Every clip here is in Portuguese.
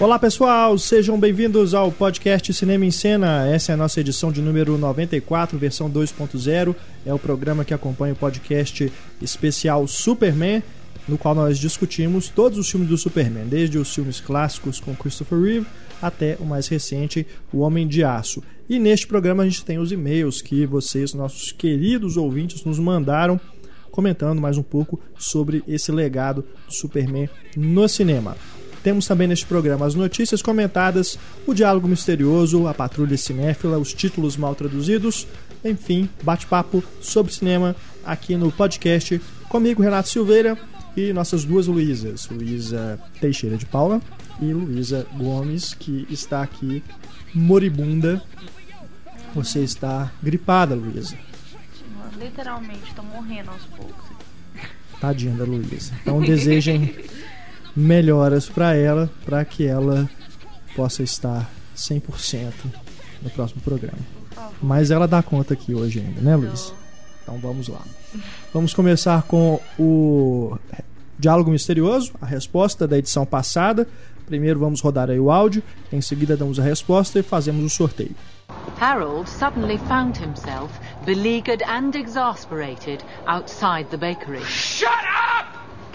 Olá pessoal, sejam bem-vindos ao podcast Cinema em Cena. Essa é a nossa edição de número 94, versão 2.0. É o programa que acompanha o podcast especial Superman, no qual nós discutimos todos os filmes do Superman, desde os filmes clássicos com Christopher Reeve até o mais recente, O Homem de Aço. E neste programa a gente tem os e-mails que vocês, nossos queridos ouvintes, nos mandaram comentando mais um pouco sobre esse legado do Superman no cinema. Temos também neste programa as notícias comentadas, o diálogo misterioso, a patrulha cinéfila, os títulos mal traduzidos, enfim, bate-papo sobre cinema aqui no podcast comigo, Renato Silveira, e nossas duas Luísas, Luísa Teixeira de Paula e Luísa Gomes, que está aqui moribunda. Você está gripada, Luísa. Literalmente, tô morrendo aos poucos. Tadinha da Luísa. Então desejem melhoras para ela, para que ela possa estar 100% no próximo programa. Mas ela dá conta aqui hoje ainda, né, Luiz? Então vamos lá. Vamos começar com o diálogo misterioso, a resposta da edição passada. Primeiro vamos rodar aí o áudio, em seguida damos a resposta e fazemos o sorteio. Harold suddenly found himself beleaguered and exasperated outside the bakery. Shut up!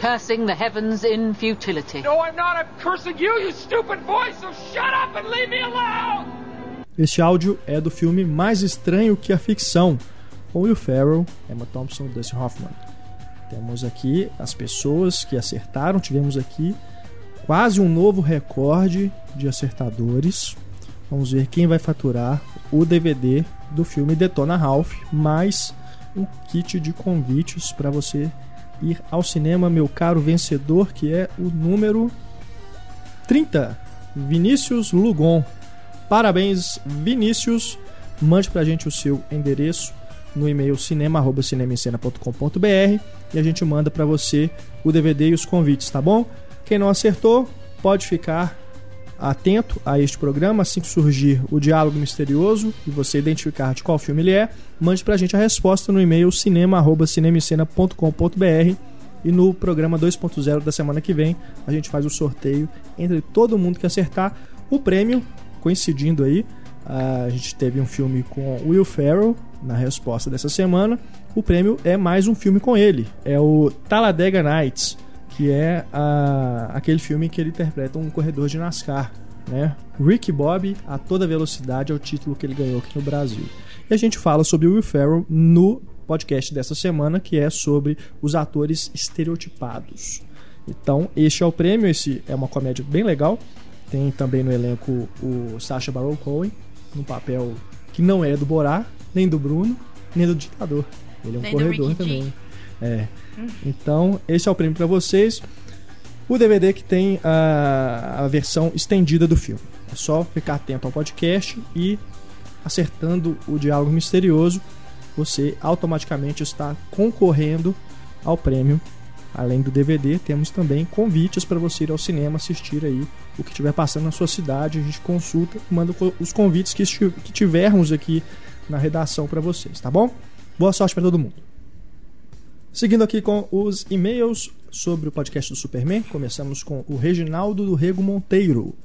Cursing the heavens in futility. No, I'm not. I'm cursing you, you stupid boy, so shut up and leave me alone! Este áudio é do filme Mais Estranho que a Ficção, com Will Ferrell, Emma Thompson e Dustin Hoffman. Temos aqui as pessoas que acertaram, tivemos aqui quase um novo recorde de acertadores. Vamos ver quem vai faturar o DVD do filme Detona Ralph, mais um kit de convites para você ir ao cinema, meu caro vencedor, que é o número 30, Vinícius Lugon. Parabéns, Vinícius. Mande pra gente o seu endereço no e-mail cinema@cinemascena.com.br e a gente manda para você o DVD e os convites, tá bom? Quem não acertou, pode ficar atento a este programa assim que surgir o diálogo misterioso e você identificar de qual filme ele é, mande pra gente a resposta no e-mail cinema@cinemicena.com.br e no programa 2.0 da semana que vem a gente faz o sorteio entre todo mundo que acertar o prêmio coincidindo aí a gente teve um filme com Will Ferrell na resposta dessa semana. O prêmio é mais um filme com ele. É o Talladega Nights, que é a, aquele filme que ele interpreta um corredor de NASCAR. Né? Rick Bob a toda velocidade é o título que ele ganhou aqui no Brasil. E a gente fala sobre o Will Ferrell no podcast dessa semana, que é sobre os atores estereotipados. Então, este é o prêmio, esse é uma comédia bem legal. Tem também no elenco o Sacha Baron Cohen, num papel que não é do Borá, nem do Bruno, nem do ditador. Ele é um Nem do corredor também. É. Então, esse é o prêmio para vocês. O DVD que tem a, a versão estendida do filme. É só ficar atento ao podcast e acertando o diálogo misterioso, você automaticamente está concorrendo ao prêmio. Além do DVD, temos também convites para você ir ao cinema assistir aí o que estiver passando na sua cidade. A gente consulta, manda co- os convites que, que tivermos aqui na redação para vocês, tá bom? Boa sorte para todo mundo. Seguindo aqui com os e-mails sobre o podcast do Superman, começamos com o Reginaldo do Rego Monteiro.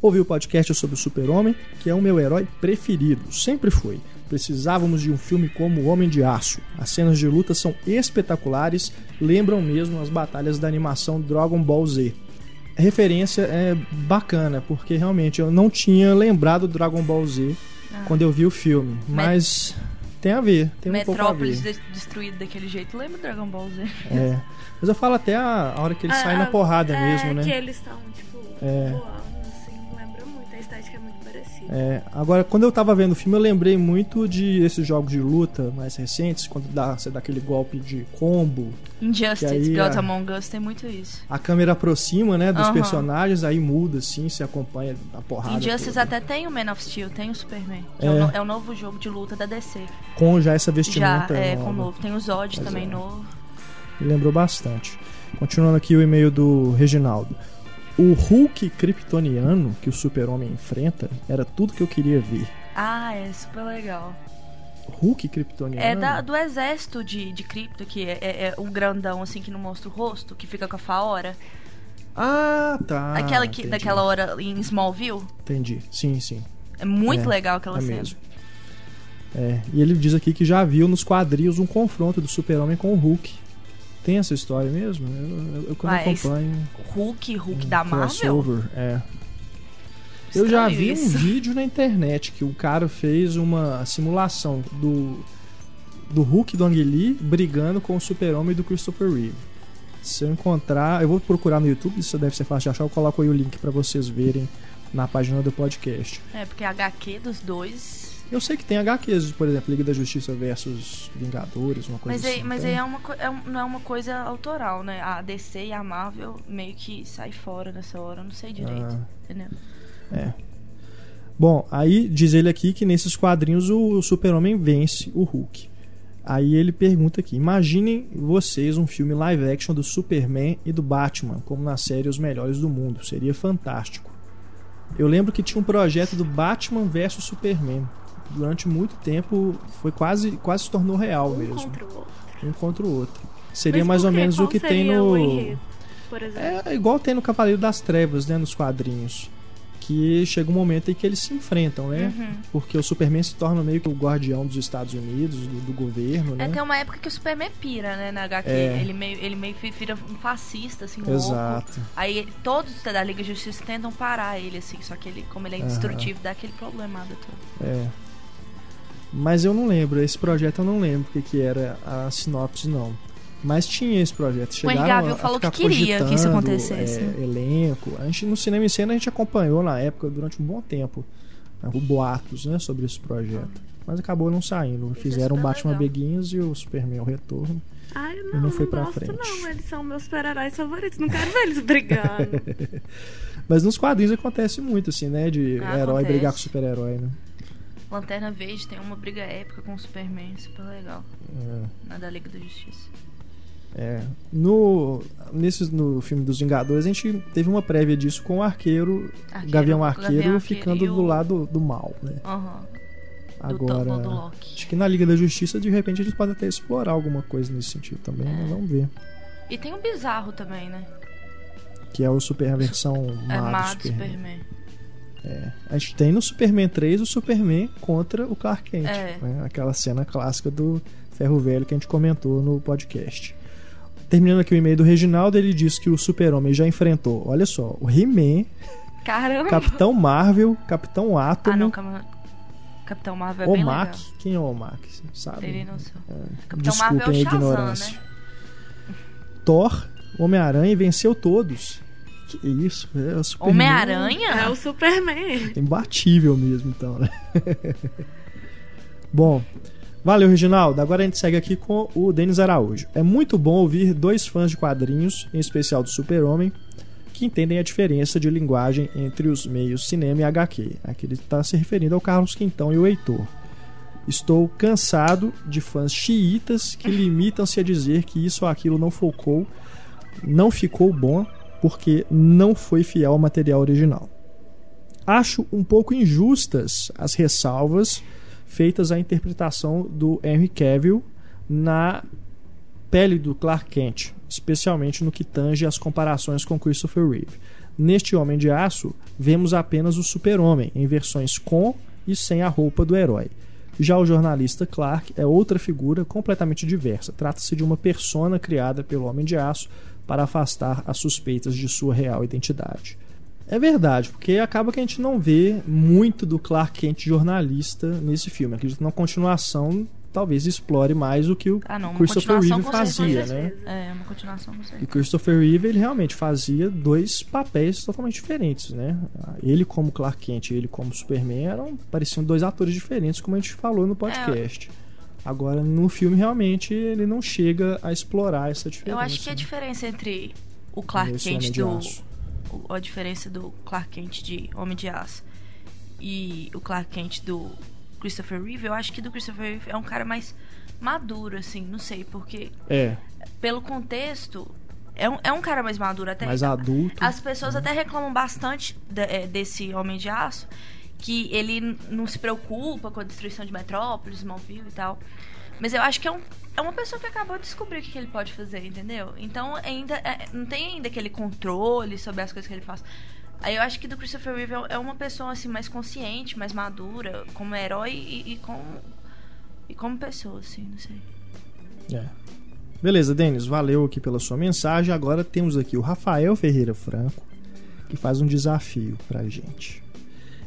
Ouvi o podcast sobre o Super-Homem, que é o meu herói preferido, sempre foi. Precisávamos de um filme como O Homem de Aço. As cenas de luta são espetaculares, lembram mesmo as batalhas da animação Dragon Ball Z. A referência é bacana, porque realmente eu não tinha lembrado do Dragon Ball Z quando eu vi o filme, mas tem a ver, tem um pouco a ver. Metrópolis de- destruída daquele jeito. Lembra Dragon Ball Z? É. Mas eu falo até a, a hora que ele sai na Ah, porrada é, mesmo, né? que eles estão, tipo, É. voando, É, agora, quando eu tava vendo o filme, eu lembrei muito de esses jogos de luta mais recentes, quando dá, você dá aquele golpe de combo, Injustice, Gods a- Among Us tem muito isso. a câmera aproxima, né, dos Aham. personagens, aí muda, assim, você acompanha a porrada. Injustice toda. até tem o Man of Steel, tem o Superman. É, É. o, é o novo jogo de luta da DC. Com já essa Já, vestimenta é, nova. com novo. Tem o Zod Pois também é. novo. Me lembrou bastante. Continuando aqui o e-mail do Reginaldo. O Hulk kryptoniano que o super-homem enfrenta era tudo que eu queria ver. Ah, é super legal. Hulk kryptoniano? É da- do exército de, de cripto, que é, é- é um grandão assim que não mostra o rosto, que fica com a faora. Ah, tá. Aquela que, entendi. daquela hora em Smallville. Entendi. Sim, sim. É muito É, legal aquela é cena. mesmo. É, e ele diz aqui que já viu nos quadrinhos um confronto do Super-Homem com o Hulk. Tem essa história mesmo? Eu, eu, eu quando isso. acompanho. Hulk, Hulk um da Marvel. crossover, é. Eu já vi um isso. vídeo na internet que o cara fez uma simulação do do Hulk do Ang Lee brigando com o Super-Homem do Christopher Reeve. Se eu encontrar, eu vou procurar no YouTube, isso deve ser fácil de achar, eu coloco aí o link pra vocês verem na página do podcast. É, porque a HQ dos dois. Eu sei que tem HQs, por exemplo, Liga da Justiça versus Vingadores, uma coisa Mas, aí, assim. mas tem? aí é uma, é não é uma coisa autoral, né? A DC e a Marvel meio que sai fora nessa hora, eu não sei direito. Ah. Entendeu? É. Bom, aí diz ele aqui que nesses quadrinhos o Super-Homem vence o Hulk. Aí ele pergunta aqui: imaginem vocês um filme live action do Superman e do Batman, como na série Os Melhores do Mundo. Seria fantástico. Eu lembro que tinha um projeto do Batman versus Superman. Durante muito tempo foi quase, quase se tornou real Um mesmo. contra o outro. Um contra o outro. Seria Mas mais ou menos Qual o que tem no. o enredo, por exemplo. É igual tem no Cavaleiro das Trevas, né? Nos quadrinhos. Que chega um momento em que eles se enfrentam, né? Uhum. Porque o Superman se torna meio que o guardião dos Estados Unidos, do, do governo, né? É, tem uma época que o Superman pira, né, na HQ. É. Ele, meio, ele meio vira um fascista, assim, louco. Exato. Aí ele- todos da Liga de Justiça tentam parar ele, assim, só que ele, como ele é indestrutível, dá aquele problemada todo. É. Mas eu não lembro, esse projeto eu não lembro o que, que era a sinopse, não. Mas tinha esse projeto. Chegaram Cavill a falou que queria que isso acontecesse. é, elenco. A gente, no Cinema em Cena a gente acompanhou na época, durante um bom tempo, né, o boatos né, sobre esse projeto. Mas acabou não saindo. Fizeram o Batman legal. Begins e o Superman o Retorno. Ai, não não, não foi pra gosto, frente. não. Eles são meus super-heróis favoritos. Não quero ver eles brigando. Mas nos quadrinhos acontece muito, assim, né? De Ah, herói acontece. brigar com super-herói, né? Lanterna Verde tem uma briga épica com o Superman, super legal. É. Na da Liga da Justiça. É. No, nesse, no filme dos Vingadores, a gente teve uma prévia disso com o arqueiro, Arqueiro- Gavião Arqueiro, Gavião Arqueiro ficando e do lado do mal, né? Aham. Do Agora, do Loki. acho que na Liga da Justiça, de repente, eles podem até explorar alguma coisa nesse sentido também, É. mas vamos ver. E tem o Bizarro também, né? Que é o super, a versão É má do do Superman. Superman. A gente tem no Superman 3 o Superman contra o Clark Kent. É. né? Aquela cena clássica do Ferro Velho que a gente comentou no podcast. Terminando aqui o e-mail do Reginaldo, ele diz que o Super-Homem já enfrentou, olha só, o He-Man! Capitão Marvel, Capitão Átomo, Ah, não, Cama- Capitão Marvel é bem Omak. legal. Quem é o Omak? Sabe? Ele não sei. É, Capitão Marvel é o Shazam, ignorância. né? Thor, Homem-Aranha venceu todos. Que isso? É o Superman Homem-Aranha? é o Superman. Imbatível mesmo, então, né? Bom, valeu, Reginaldo. Agora a gente segue aqui com o Denis Araújo. É muito bom ouvir dois fãs de quadrinhos, em especial do Super-Homem, que entendem a diferença de linguagem entre os meios cinema e HQ. Aqui ele está se referindo ao Carlos Quintão e o Heitor. Estou cansado de fãs xiitas que limitam-se a dizer que isso ou aquilo não focou, não ficou bom porque não foi fiel ao material original. Acho um pouco injustas as ressalvas feitas à interpretação do Henry Cavill na pele do Clark Kent, especialmente no que tange as comparações com Christopher Reeve. Neste Homem de Aço, vemos apenas o Super-Homem em versões com e sem a roupa do herói. Já o jornalista Clark é outra figura completamente diversa. Trata-se de uma persona criada pelo Homem de Aço para afastar as suspeitas de sua real identidade. É verdade, porque acaba que a gente não vê muito do Clark Kent jornalista nesse filme. Acredito que na continuação talvez explore mais o que o Ah, não, Christopher Reeve com fazia, certeza. né? É, uma continuação, sei. E Christopher Reeve, ele realmente fazia dois papéis totalmente diferentes, né? Ele como Clark Kent e ele como Superman eram pareciam dois atores diferentes, como a gente falou no podcast. Agora, no filme, realmente, ele não chega a explorar essa diferença. Eu acho que a né? diferença entre o Clark Kent do. O- A diferença do Clark Kent de Homem de Aço e o Clark Kent do Christopher Reeve, eu acho que do Christopher Reeve é um cara mais maduro, assim, não sei, porque É, pelo contexto. É um, é um cara mais maduro até. mais adulto. As pessoas até reclamam bastante de- é, desse Homem de Aço, que ele não se preocupa com a destruição de Metrópolis, Smallville e tal. Mas eu acho que é um é uma pessoa que acabou de descobrir o que que ele pode fazer, entendeu? Então ainda é, não tem ainda aquele controle sobre as coisas que ele faz. Aí eu acho que do Christopher Reeve é- é uma pessoa assim mais consciente, mais madura, como herói e, e como e como pessoa, assim, não sei. É. Beleza, Denis, valeu aqui pela sua mensagem. Agora temos aqui o Rafael Ferreira Franco, que faz um desafio pra gente.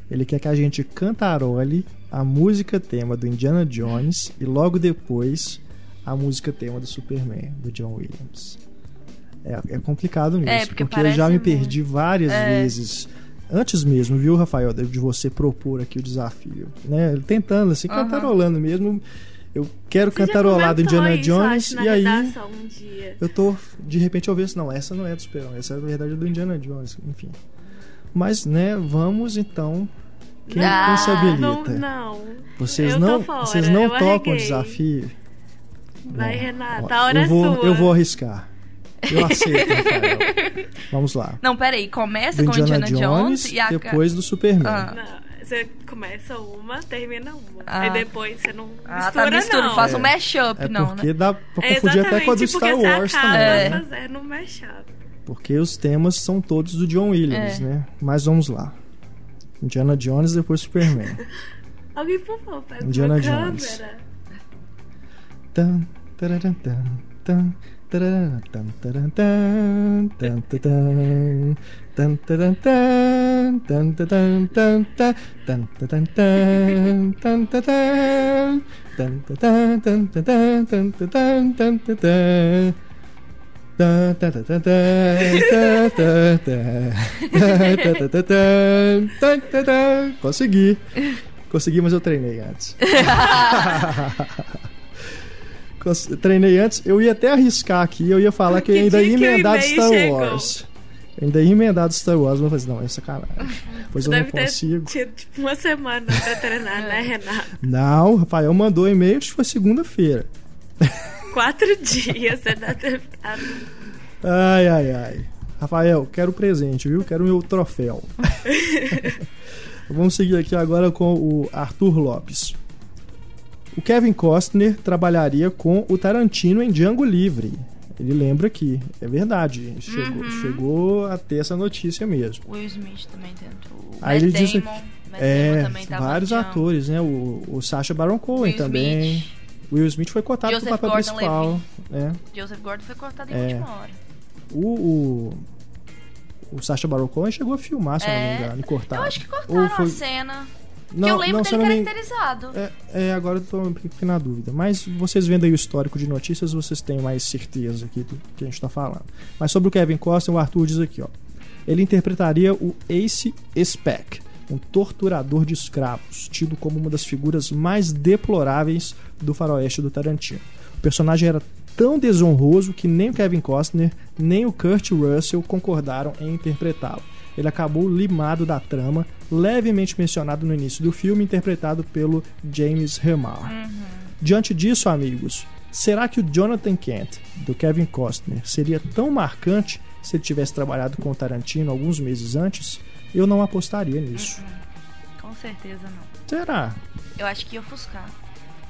Ele quer que a gente cantarole a música tema do Indiana Jones e logo depois a música tema do Superman, do John Williams. É, é complicado mesmo, É, porque porque, eu já me perdi várias É. vezes. Antes mesmo, viu, Rafael, de você propor aqui o desafio, né? Tentando, assim, Aham. cantarolando mesmo. Eu quero Você cantarolar do Indiana isso, Jones acho, e aí um eu tô de repente eu vejo, não, essa não é do Superman, essa é na verdade do Indiana Jones, enfim. Mas, né, vamos então quem, Ah, quem se habilita? Não, não. Vocês eu não, vocês não eu tocam o arreguei. desafio? Vai, Bom, Renata, a hora eu vou, é sua. Eu vou arriscar. Eu aceito, Rafael. Vamos lá. Não, peraí, começa Do com Indiana, Indiana Jones, Jones e a depois do Superman. Ah. Não, você começa uma, termina uma. Ah. Aí depois você não Ah, mistura, tá mistura, não. faça um É. mashup, É não, porque né? dá pra É confundir até com a do Star porque Wars também, É. né? fazendo mashup. Porque os temas são todos do John Williams, É. né? Mas vamos lá. Indiana Jones, depois Superman. Alguém, por favor, pega Indiana Jones. câmera. Tan, tararam, tan, tan, Consegui. Consegui, mas eu treinei antes. Treinei antes, eu ia até arriscar aqui, eu ia falar que eu Que ainda dia ia emendar de Star chegou? Wars. Eu ainda ia emendar de Star Wars, mas eu falei assim, não, é sacanagem. Pois eu não ter consigo. tido tipo uma semana pra treinar, né, Renata? Não, o Rafael mandou e-mail, acho que foi segunda-feira. Quatro dias ter ficado. Ai, ai, ai. Rafael, quero presente, viu? Quero meu troféu. Vamos seguir aqui agora com o Arthur Lopes. O Kevin Costner trabalharia com o Tarantino em Django Livre. Ele lembra aqui, é verdade. Chegou, Uhum. chegou a ter essa notícia mesmo. Will Smith também tentou. O Aí Matt ele disse Damon, Damon É, vários atores, né? O, o Sacha Baron Cohen Will também. Smith. Will Smith foi cotado pro Joseph papel Gordon-Levitt. principal. né? Joseph Gordon foi cortado em É. última hora. O, o, o Sacha Baron Cohen chegou a filmar, se eu não me É. engano, e cortar. Eu acho que cortaram foi- a cena. Não, que eu lembro não, dele não me- caracterizado. É, é, agora eu tô um pouquinho na dúvida. Mas vocês vendo aí o histórico de notícias, vocês têm mais certeza aqui do que a gente tá falando. Mas sobre o Kevin Costner, o Arthur diz aqui, ó. Ele interpretaria o Ace Speck, um torturador de escravos, tido como uma das figuras mais deploráveis do faroeste do Tarantino. O personagem era tão desonroso que nem o Kevin Costner, nem o Kurt Russell concordaram em interpretá-lo. Ele acabou limado da trama, levemente mencionado no início do filme, interpretado pelo James Remar. Diante disso, amigos, será que o Jonathan Kent, do Kevin Costner, seria tão marcante se ele tivesse trabalhado com o Tarantino alguns meses antes? Eu não apostaria nisso. Com certeza não. Será? Eu acho que ia ofuscar.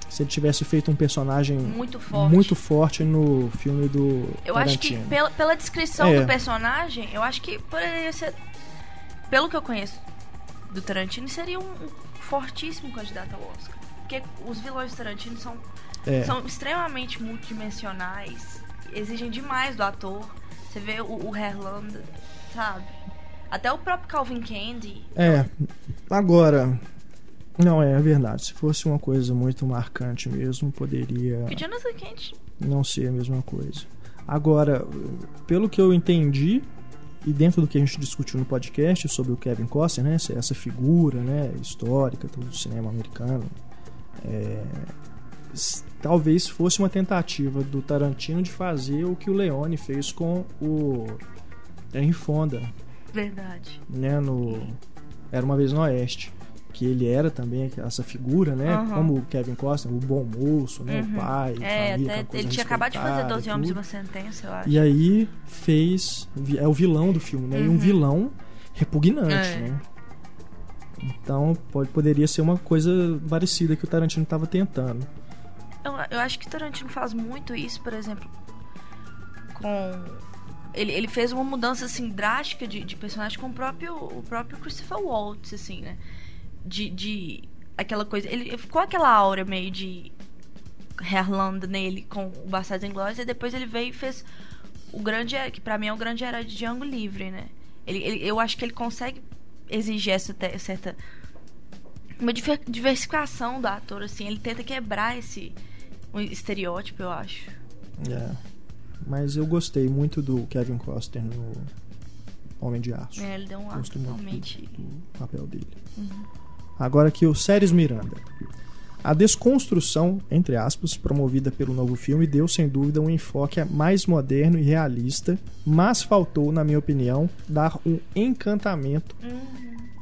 Se ele tivesse feito um personagem Muito forte. muito forte no filme do Eu acho que Tarantino. pela, pela descrição É. do personagem, eu acho que poderia ser. Pelo que eu conheço do Tarantino, seria um, um fortíssimo candidato ao Oscar. Porque os vilões do Tarantino são, É. são extremamente multidimensionais, exigem demais do ator. Você vê o, o Herland, sabe? Até o próprio Calvin Candy. É, agora. Não, é, é verdade. Se fosse uma coisa muito marcante mesmo, poderia E o Jonathan Kent não ser a mesma coisa. Agora, pelo que eu entendi, e dentro do que a gente discutiu no podcast sobre o Kevin Costner, né, essa- figura né, histórica do cinema americano, é, talvez fosse uma tentativa do Tarantino de fazer o que o Leone fez com o Henry Fonda, Verdade. né, no Era uma vez no Oeste, que ele era também essa figura, né, Aham. como o Kevin Costner, o bom moço, né, Uhum. o pai, É, família, até ele tinha acabado de fazer respeitada 12 e Homens e uma Sentença, eu acho. E aí fez é o vilão do filme, né, e um Uhum. vilão repugnante, É. né. Então pode, poderia ser uma coisa parecida que o Tarantino estava tentando. Eu, eu acho que Tarantino faz muito isso, por exemplo, com. Ele, ele fez uma mudança assim drástica de, de personagem com o próprio, o próprio Christopher Waltz, assim, né? De, de aquela coisa. Ele ficou aquela aura meio de Herland nele com o Bastardos Inglórios e depois ele veio e fez o grande que para mim é o grande herói de Django Livre, né? Ele, ele, eu acho que ele consegue exigir essa certa uma diver- diversificação do ator assim, ele tenta quebrar esse um estereótipo, eu acho. É. Mas eu gostei muito do Kevin Costner no Homem de Aço. É, ele deu um ar Gosto totalmente do, do papel dele. Agora aqui o Séries Miranda. A desconstrução, entre aspas, promovida pelo novo filme deu sem dúvida um enfoque mais moderno e realista, mas faltou, na minha opinião, dar um encantamento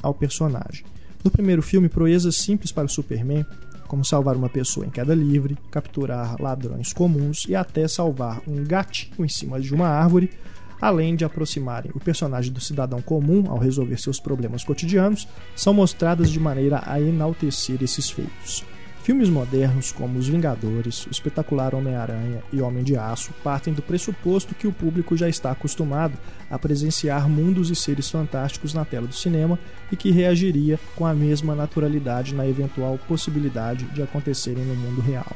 ao personagem. No primeiro filme, proezas simples para o Superman, como salvar uma pessoa em queda livre, capturar ladrões comuns e até salvar um gatinho em cima de uma árvore, além de aproximarem o personagem do cidadão comum ao resolver seus problemas cotidianos, são mostradas de maneira a enaltecer esses feitos. Filmes modernos como Os Vingadores, O Espetacular Homem-Aranha e Homem de Aço partem do pressuposto que o público já está acostumado a presenciar mundos e seres fantásticos na tela do cinema e que reagiria com a mesma naturalidade na eventual possibilidade de acontecerem no mundo real.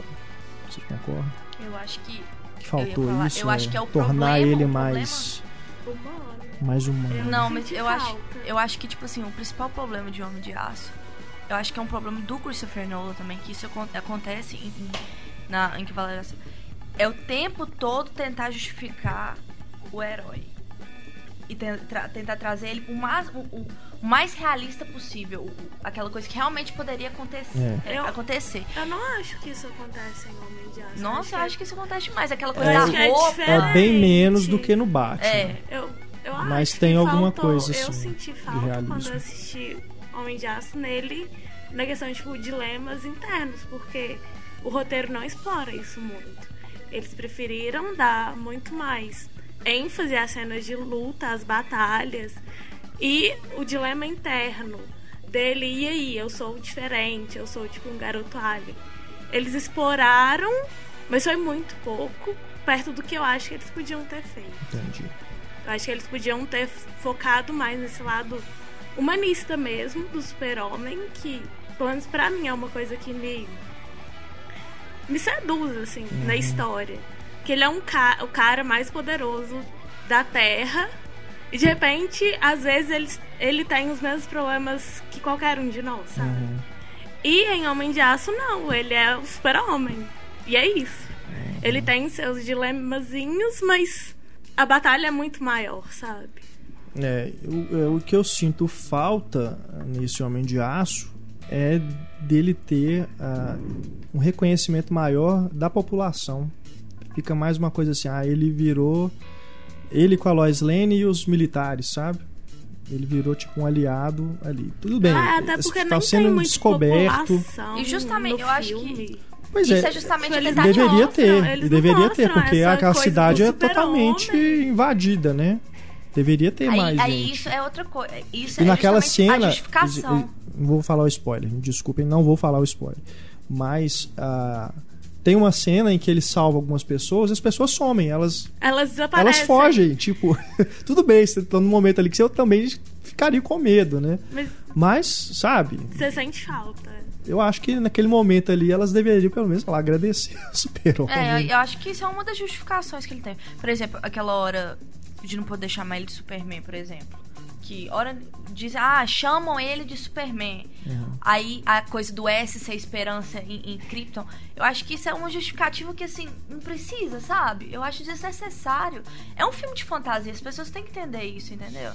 Vocês concordam? Eu acho que Que faltou Eu isso? eu acho que é o tornar problema, ele mais, Humano. mais humano. Não, mas eu acho, eu acho que, tipo assim, o principal problema de Homem de Aço, eu acho que é um problema do Christopher Nolan também, que isso acon- acontece em, em- na, em que é o tempo todo tentar justificar o herói. E ten- tra- tentar trazer ele o mais, o, o- o mais realista possível. o- aquela coisa que realmente poderia acontecer. É. é, Eu- acontecer. Eu não acho que isso acontece em Homem de Aço. Nossa, eu acho que isso acontece demais. Aquela É, coisa eu- da é roupa. É bem menos do que no Batman. É. Eu, eu Mas tem que alguma faltou- coisa, Eu assim, senti de falta quando eu assisti Homem de Aço nele, na questão de tipo, dilemas internos, porque o roteiro não explora isso muito. Eles preferiram dar muito mais ênfase às cenas de luta, às batalhas e o dilema interno dele, e aí, eu sou diferente, eu sou tipo um garoto alien. Eles exploraram, mas foi muito pouco, perto do que eu acho que eles podiam ter feito. Entendi. Eu acho que eles podiam ter focado mais nesse lado humanista mesmo do super-homem, que, pelo menos pra mim, é uma coisa que me, me seduz, assim, na história. Que ele é um ca o cara mais poderoso da Terra e, de repente, às vezes ele, ele tem os mesmos problemas que qualquer um de nós, sabe? Uhum. E em Homem de Aço, não. Ele é o super-homem. E é isso. Ele tem seus dilemazinhos, mas a batalha é muito maior, sabe? É, o, é, o que eu sinto falta nesse Homem de Aço é dele ter ah, um reconhecimento maior da população. Fica mais uma coisa assim, ah, ele virou. Ele com a Lois Lane e os militares, sabe? Ele virou tipo um aliado ali. Tudo bem, Ah, até porque está nem sendo tem muito descoberto. E justamente, eu acho que-. Pois Isso é, é justamente a tentativa. deveria mostram, ter, não deveria ter, porque coisa cidade é totalmente invadida, né? Deveria ter Aí, mais aí gente. isso é outra coisa. Isso E é naquela cena. a justificação. Não vou falar o spoiler, me desculpem, não vou falar o spoiler. Mas ah, tem uma cena em que ele salva algumas pessoas e as pessoas somem, elas, Elas desaparecem. elas fogem. Tipo, tudo bem, você tá num momento ali que eu também ficaria com medo, né? Mas Mas, sabe, você sente falta. eu acho que naquele momento ali elas deveriam pelo menos lá, agradecer o super-homem. É, eu, eu acho que isso é uma das justificações que ele tem. Por exemplo, aquela hora de não poder chamar ele de Superman, por exemplo. Que hora dizem, ah, chamam ele de Superman. Uhum. Aí a coisa do S ser esperança em, em Krypton, eu acho que isso é uma justificativa que, assim, não precisa, sabe? Eu acho desnecessário. É um filme de fantasia, as pessoas têm que entender isso, entendeu?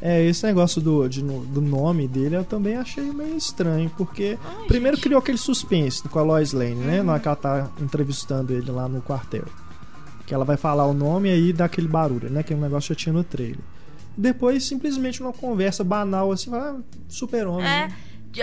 É, esse negócio do, de do nome dele eu também achei meio estranho, porque Ai, primeiro gente. criou aquele suspense com a Lois Lane, né? Na hora que ela tá entrevistando ele lá no quartel. Que ela vai falar o nome e aí dá aquele barulho, né? Que é um negócio que já tinha no trailer. Depois, simplesmente uma conversa banal assim, fala, ah, super-homem. É, né?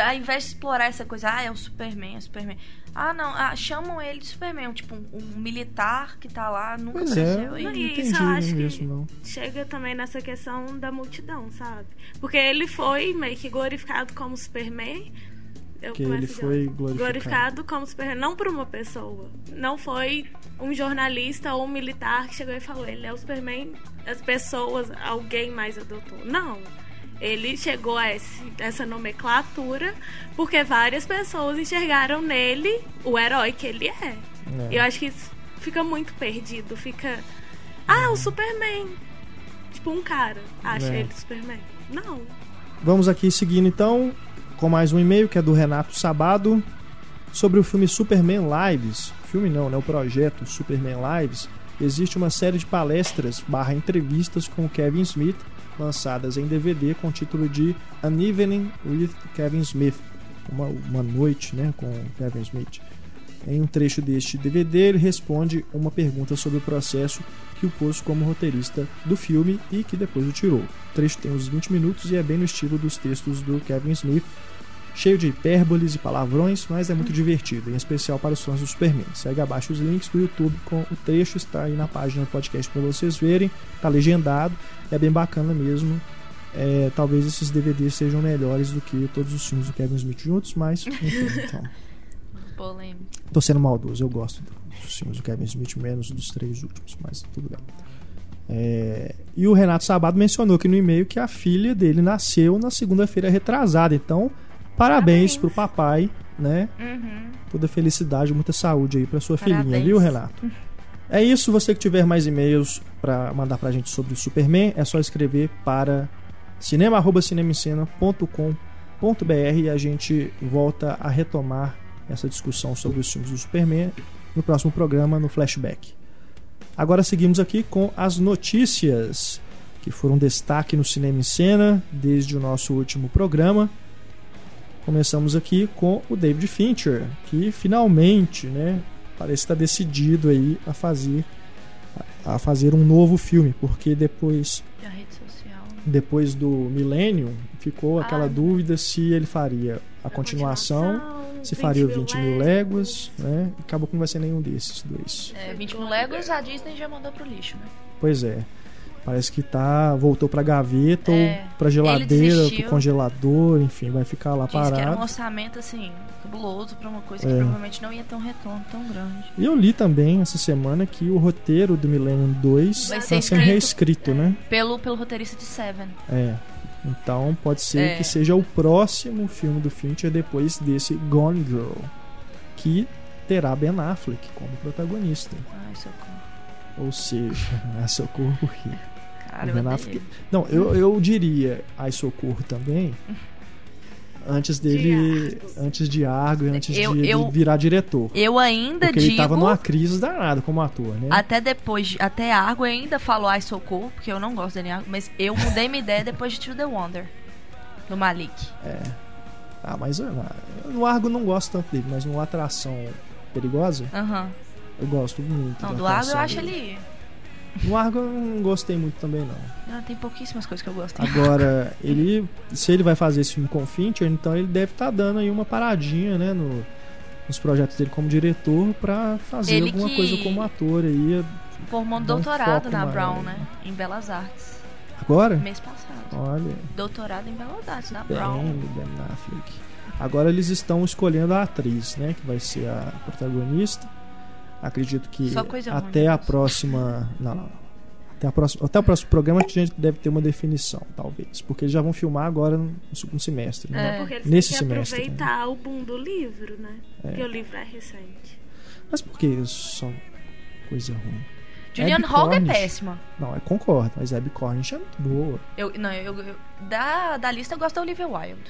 ao invés de explorar essa coisa, ah, é o Superman, é o Superman. Ah, não, ah, chamam ele de Superman, tipo, um, um militar que tá lá, nunca Pois é, apareceu. E- não Não, e isso entendi eu acho que- isso, não. Chega também nessa questão da multidão, sabe? Porque ele foi meio que glorificado como Superman, Eu Que ele foi glorificado. glorificado como Superman, não por uma pessoa. Não foi um jornalista ou um militar que chegou e falou: ele é o Superman, as pessoas, alguém mais adotou. Não. Ele chegou a esse- essa nomenclatura porque várias pessoas enxergaram nele o herói que ele é. É. Eu acho que isso fica muito perdido. Fica. Ah, o Superman. Tipo, um cara acha É. ele Superman. Não. Vamos aqui seguindo então com mais um e-mail que é do Renato Sabado sobre o filme Superman Lives. Filme não, né? O projeto Superman Lives. Existe uma série de palestras barra entrevistas com Kevin Smith lançadas em DVD com o título de An Evening with Kevin Smith. Uma, uma noite né, com Kevin Smith. Em um trecho deste DVD, ele responde uma pergunta sobre o processo que o pôs como roteirista do filme e que depois o tirou. O trecho tem uns 20 minutos e é bem no estilo dos textos do Kevin Smith, cheio de hipérboles e palavrões, mas é muito divertido, em especial para os fãs do Superman. Segue abaixo os links do YouTube com o trecho, está aí na página do podcast para vocês verem, tá legendado, é bem bacana mesmo. É, talvez esses DVDs sejam melhores do que todos os filmes do Kevin Smith juntos, mas enfim, então. Polêmico. Tô sendo maldoso, eu gosto dos filmes do Kevin Smith, menos dos três últimos, mas tudo bem. É, e o Renato Sabado mencionou aqui no e-mail que a filha dele nasceu na segunda-feira retrasada. Então, parabéns, Parabéns. pro papai, né? Uhum. Toda felicidade, muita saúde aí pra sua Parabéns. filhinha, viu, Renato? É isso, você que tiver mais e-mails pra mandar pra gente sobre o Superman, é só escrever para cinema@cinemascena.com.br e a gente volta a retomar essa discussão sobre os filmes do Superman no próximo programa no Flashback. Agora seguimos aqui com as notícias que foram destaque no Cinema em Cena desde o nosso último programa. Começamos aqui com o David Fincher, que finalmente, né, parece estar decidido aí a fazer a fazer um novo filme, porque depois depois do Millennium ficou aquela Ah. dúvida se ele faria a continuação, se faria o 20 mil léguas, né? Acabou que não vai ser nenhum desses dois. É, 20 mil léguas a Disney já mandou pro lixo, né? Pois é. Parece que tá voltou pra gaveta É, ou pra geladeira, pro congelador, enfim, vai ficar lá Diz que era um parado. orçamento, assim, cabuloso pra uma coisa que É. provavelmente não ia ter um retorno tão grande. E eu li também essa semana que o roteiro do Millennium 2 Vai ser sendo escrito- reescrito, né? Pelo, pelo roteirista de Seven. É. Então pode ser É. que seja o próximo filme do Fincher depois desse Gone Girl, que terá Ben Affleck como protagonista. Ai, socorro. Ou seja, a socorro? Cara, Ben. Affleck- Não, eu, eu diria ai socorro também. Antes dele, Argo. antes de Argo e antes Eu- de, eu- de virar diretor. Eu ainda Porque digo. ele tava numa crise danada como ator, né? Até depois, de- até Argo ainda falo ai socorro, porque eu não gosto dele Argo, mas eu mudei minha ideia depois de To The Wonder. Do Malik. Ah, mas eu- no Argo não gosto tanto dele, mas no Atração Perigosa Aham. eu gosto muito. Não, do Argo eu acho dele. ele. No Argo eu não gostei muito também, não. Não, tem pouquíssimas coisas que eu gosto. Agora, ele. Se ele vai fazer esse filme com o Fincher, então ele deve estar dando aí uma paradinha, né? No, nos projetos dele como diretor pra fazer Ele alguma coisa como ator aí. Formou um doutorado na Brown, né? né? Em Belas Artes. Agora? Mês passado. Olha, Doutorado em Belas Artes, na bem, Brown. Ben Affleck. Agora eles estão escolhendo a atriz, né? Que vai ser a protagonista. Acredito que até a né? próxima. Não, não. Até, a próxima, até o próximo programa a gente deve ter uma definição, talvez. Porque eles já vão filmar agora no segundo semestre. Né? É. Porque eles Nesse têm que semestre, né? aproveitar o boom do livro, né? É. Porque o livro é recente. Mas por que só coisa ruim? Julianne Hogue é péssima. Não, eu concordo, mas Abby Cornish é muito boa. Eu, não, eu, eu- da, da lista eu gosto da Olivia Wilde.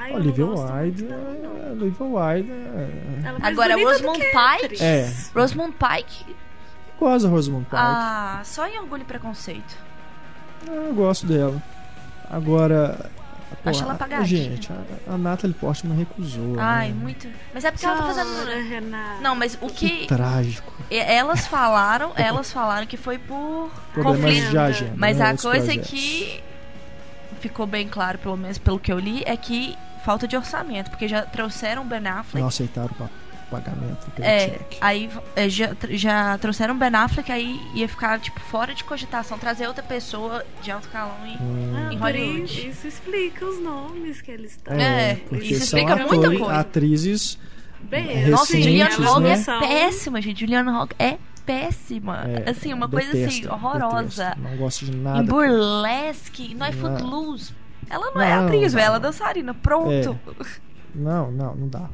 Ai, eu Olivia Wilde, é, Olivia Wilde é... É Agora, Rosamund que Pike? É. Rosamund Pike, Eu gosto da Rosamund Pike. ah, só em Orgulho e Preconceito. Eu gosto dela. Agora... pô, Acho ela a- apagadinha. Gente, a, a Natalie Portman recusou. Ai, né? muito. Mas é porque ela tá fazendo. Renata. Não, mas o que. Trágico. e- Elas falaram, elas falaram que foi por Problemas conflito. de agenda. Mas né, a outros coisa projetos. que ficou bem claro, pelo menos pelo que eu li, é que falta de orçamento, porque já trouxeram o Ben Affleck. Não aceitaram o pagamento É, cheque. aí é, já, já trouxeram o Ben Affleck, aí ia ficar, tipo, fora de cogitação trazer outra pessoa de alto calão e. Ah, Em por Hollywood. isso, isso explica os nomes que eles estão. É, porque isso são explica muita atores- coisa. atrizes Bem, Nossa, Juliana Hogg né? é péssima, gente. Juliana Hogg é péssima. é, assim, uma coisa assim, detesto, horrorosa. detesto. Não gosto de nada. Em burlesque, não é. Footloose. Ela não, é Não, atriz, não. velho, ela é dançarina. Pronto. Não, não, não dá.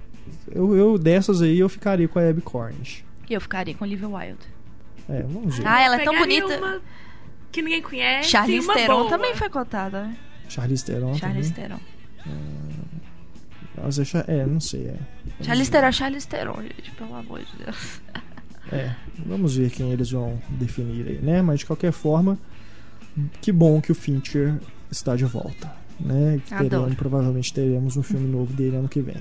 Eu, eu dessas aí eu ficaria com a Abby Cornish. E eu ficaria com Olivia Wilde. É, vamos ver. Ah, ela é tão bonita. uma que ninguém conhece. Charlize Theron boa. também foi cotada, né? Charlize Theron Charlize também. Theron. Nossa, Cha- é, não sei. É. Charlize. Theron, Charlize Theron, gente, pelo amor de Deus. É, vamos ver quem eles vão definir aí, né? Mas de qualquer forma, que bom que o Fincher está de volta, né? Adoro. Teremos, provavelmente teremos um filme novo dele ano que vem.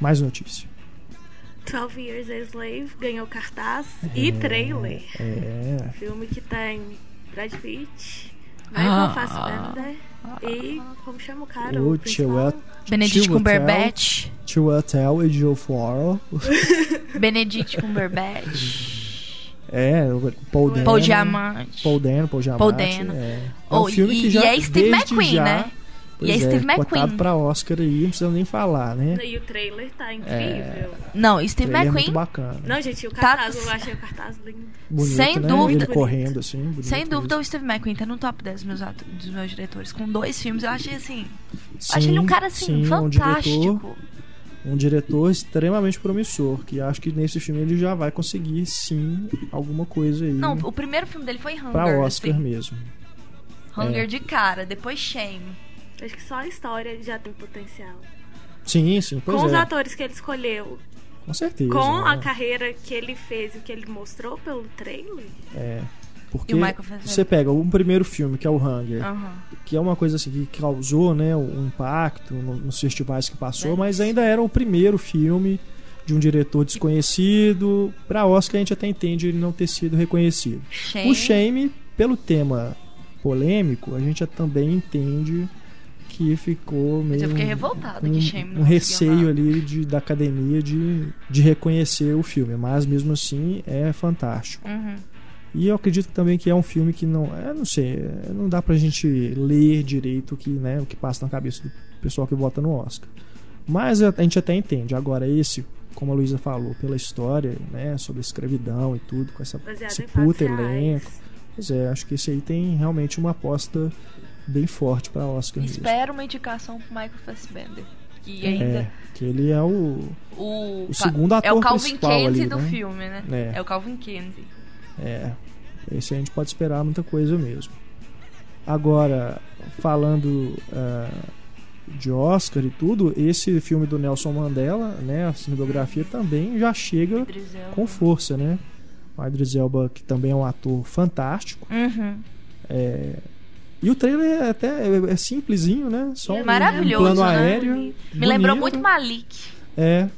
Mais notícia. 12 Years a Slave ganhou cartaz e trailer. É, Filme que tem Brad Pitt, Ah. Michael Fassbender e como chama o cara? o principal? Chiwetel Benedict. Cumberbatch. Chiwetel e Joe Farrell. Benedict Cumberbatch. É, o Paul Dano. Paul Diamante. Paul Dano, Paul Diamante. Paul Dano. É, é Oh, um filme e- que já e é Steve McQueen, já, né? Pois E é Steve cotado McQueen. pra Oscar aí, não precisa nem falar, né? E o trailer tá É. incrível. Não, Steve Ele é muito McQueen, bacana. Não, gente, o Tá- cartaz, eu achei o cartaz lindo. Bonito, sem né? dúvida. Ele correndo assim. bonito sem dúvida, mesmo. o Steve McQueen tá no top 10 dos meus, atu- dos meus diretores. Com dois filmes, eu achei assim. Sim, achei ele um cara assim, sim, Um fantástico. diretor, um diretor extremamente promissor. Que acho que nesse filme ele já vai conseguir, sim, alguma coisa aí. Não, o primeiro filme dele foi Hunger. pra Oscar assim. mesmo. Hunger É. de cara, depois Shame. Acho que só a história já tem potencial. Sim, sim, pois com os é. atores que ele escolheu, Com certeza. com a né? carreira que ele fez e que ele mostrou pelo trailer, É. Porque o você pega um primeiro filme, que é o Hunger, Aham. que é uma coisa assim que causou né, um impacto no- nos festivais que passou, É. mas ainda era o primeiro filme de um diretor desconhecido. Pra Oscar a gente até entende ele não ter sido reconhecido. Shame. O Shame, pelo tema polêmico, a gente também entende que ficou meio Mas eu fiquei revoltada um, que Shame não um receio nada. ali de, da academia de, de reconhecer o filme, mas mesmo assim é fantástico. Uhum. E eu acredito também que é um filme que não, é, não sei, é, não dá pra gente ler direito o que, né, o que passa na cabeça do pessoal que vota no Oscar. Mas a, gente até entende. Agora esse, como a Luísa falou, pela história, né, sobre a escravidão e tudo, com essa, baseado esse puta elenco. Pois é, acho que esse aí tem realmente uma aposta bem forte pra Oscar. Espero uma indicação pro Michael Fassbender. Que É, ainda. que ele é o, O, o segundo ator é o Calvin principal Kenzie do né? filme, né? É. É. o Calvin Kenzie. É, esse a gente pode esperar muita coisa mesmo. Agora, falando ah, de Oscar e tudo, esse filme do Nelson Mandela, né, a cinematografia também já chega com força, né? O Idris Elba, que também é um ator fantástico. Uhum. E o trailer é até é, é simplesinho, né? Só É um, maravilhoso, um plano né? aéreo. Bonito. Me lembrou bonito. muito Malik. É.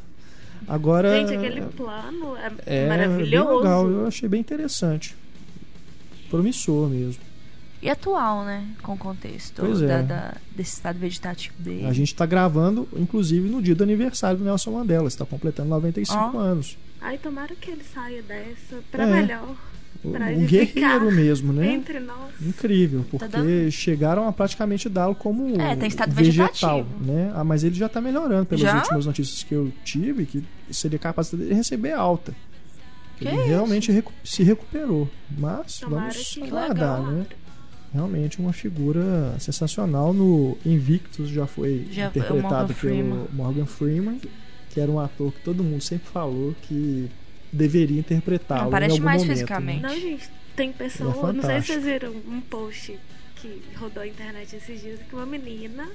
Agora. Gente, aquele plano é, é maravilhoso. bem legal, eu achei bem interessante. Promissor mesmo. E atual, né? Com o contexto Pois é. da, da- desse estado vegetativo dele. A gente tá gravando, inclusive, no dia do aniversário do Nelson Mandela. Está completando 95 Ó. anos. Ai, tomara que ele saia dessa pra É. melhor. Um guerreiro mesmo, né? Entre nós. Incrível, porque Tá dando- chegaram a praticamente dá-lo como É, tem estado vegetal, vegetativo. né? Ah, mas ele já tá melhorando pelas Já? últimas notícias que eu tive, que seria capaz de receber alta. Que ele isso? realmente recu- se recuperou. Mas Tomara vamos aguardar, né? Realmente uma figura sensacional no Invictus já foi Já foi interpretado Morgan pelo Freeman. Morgan Freeman, que era um ator que todo mundo sempre falou que deveria interpretá-lo Não, em parece algum mais momento, fisicamente. né? Não, gente, tem pessoa. É não sei se vocês viram um post que rodou a internet esses dias que uma menina.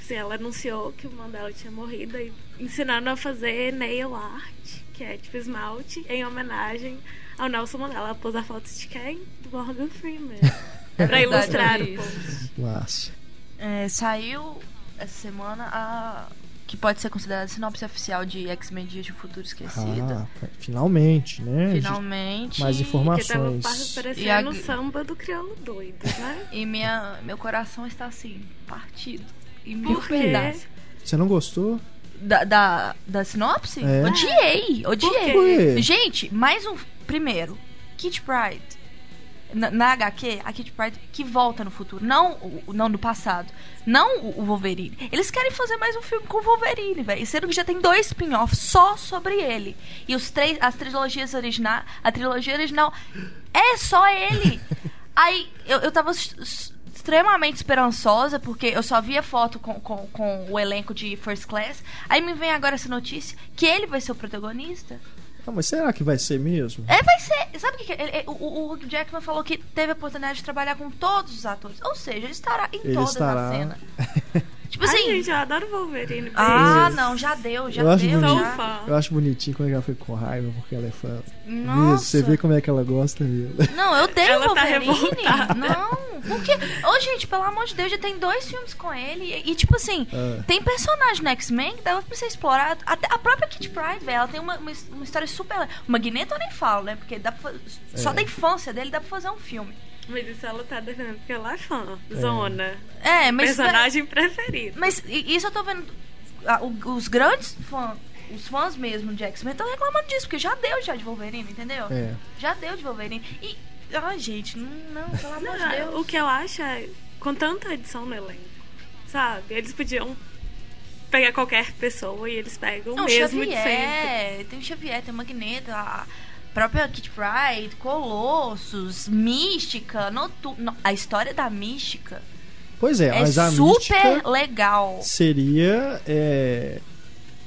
assim, ela anunciou que o Mandela tinha morrido e ensinando a fazer nail art, que é tipo esmalte, em homenagem ao Nelson Mandela. Ela pôs a foto de quem? Do Morgan Freeman. pra verdade, ilustrar eu o post. Massa. É, saiu essa semana a. que pode ser considerada a sinopse oficial de X-Men Dias de Futuro Esquecido. Ah, finalmente, né? Finalmente. Mais Que tava informações. E a- o samba do crioulo doido, né? E minha, meu coração está assim, partido. Em mil pedaços. Você não gostou? da, da, da sinopse? É. Odiei, odiei. Por quê? Gente, mais um. Primeiro, Kit Pride. Na, na HQ, a Kit Pride que volta no futuro, não o não no passado, não o, o Wolverine. Eles querem fazer mais um filme com o Wolverine, velho. Sendo que já tem dois spin-offs só sobre ele. E os três, as trilogias originais, a trilogia original é só ele. Aí eu, eu tava extremamente esperançosa, porque eu só via foto com, com, com o elenco de First Class. Aí me vem agora essa notícia que ele vai ser o protagonista. Ah, mas será que vai ser mesmo? É, vai ser. Sabe o que, é? Ele- o, o, Hugh Jackman falou que teve a oportunidade de trabalhar com todos os atores. Ou seja, ele estará em Ele todas estará. as cenas. Tipo Ai, assim. gente, eu adoro Wolverine. ah, não, já deu, já eu acho deu. bonito. Já. Eu acho bonitinho como é que ela foi com raiva, porque ela é fã. Nossa. você vê como é que ela gosta mesmo. Não, eu odeio Ela tá Wolverine. revoltada. não, porque. Ô, gente, pelo amor de Deus, já tem dois filmes com ele. E, e, tipo assim, Ah. tem personagem no X-Men que dava pra ser explorado. Até a própria Kit Pride, velho, ela tem uma, uma, uma história super. O Magneto eu nem falo, né? Porque dá pra, só É. da infância dele dá pra fazer um filme. Mas isso ela tá defendendo porque ela é fã. Zona. É, mas. Personagem preferido. Mas isso eu tô vendo. ah, o- Os grandes fãs, os fãs mesmo de X-Men estão reclamando disso, porque já deu já de Wolverine, entendeu? É. Já deu de Wolverine. E. Ai, gente, não, não pelo amor de Deus. o que eu acho é, com tanta edição no elenco, sabe? Eles podiam pegar qualquer pessoa e eles pegam o mesmo de sempre. Xavier, tem o Xavier, tem o Magneto, a própria Kit Pride, Colossus, Mística, Noturno. A história da Mística Pois é, é mas a super mística legal. seria é,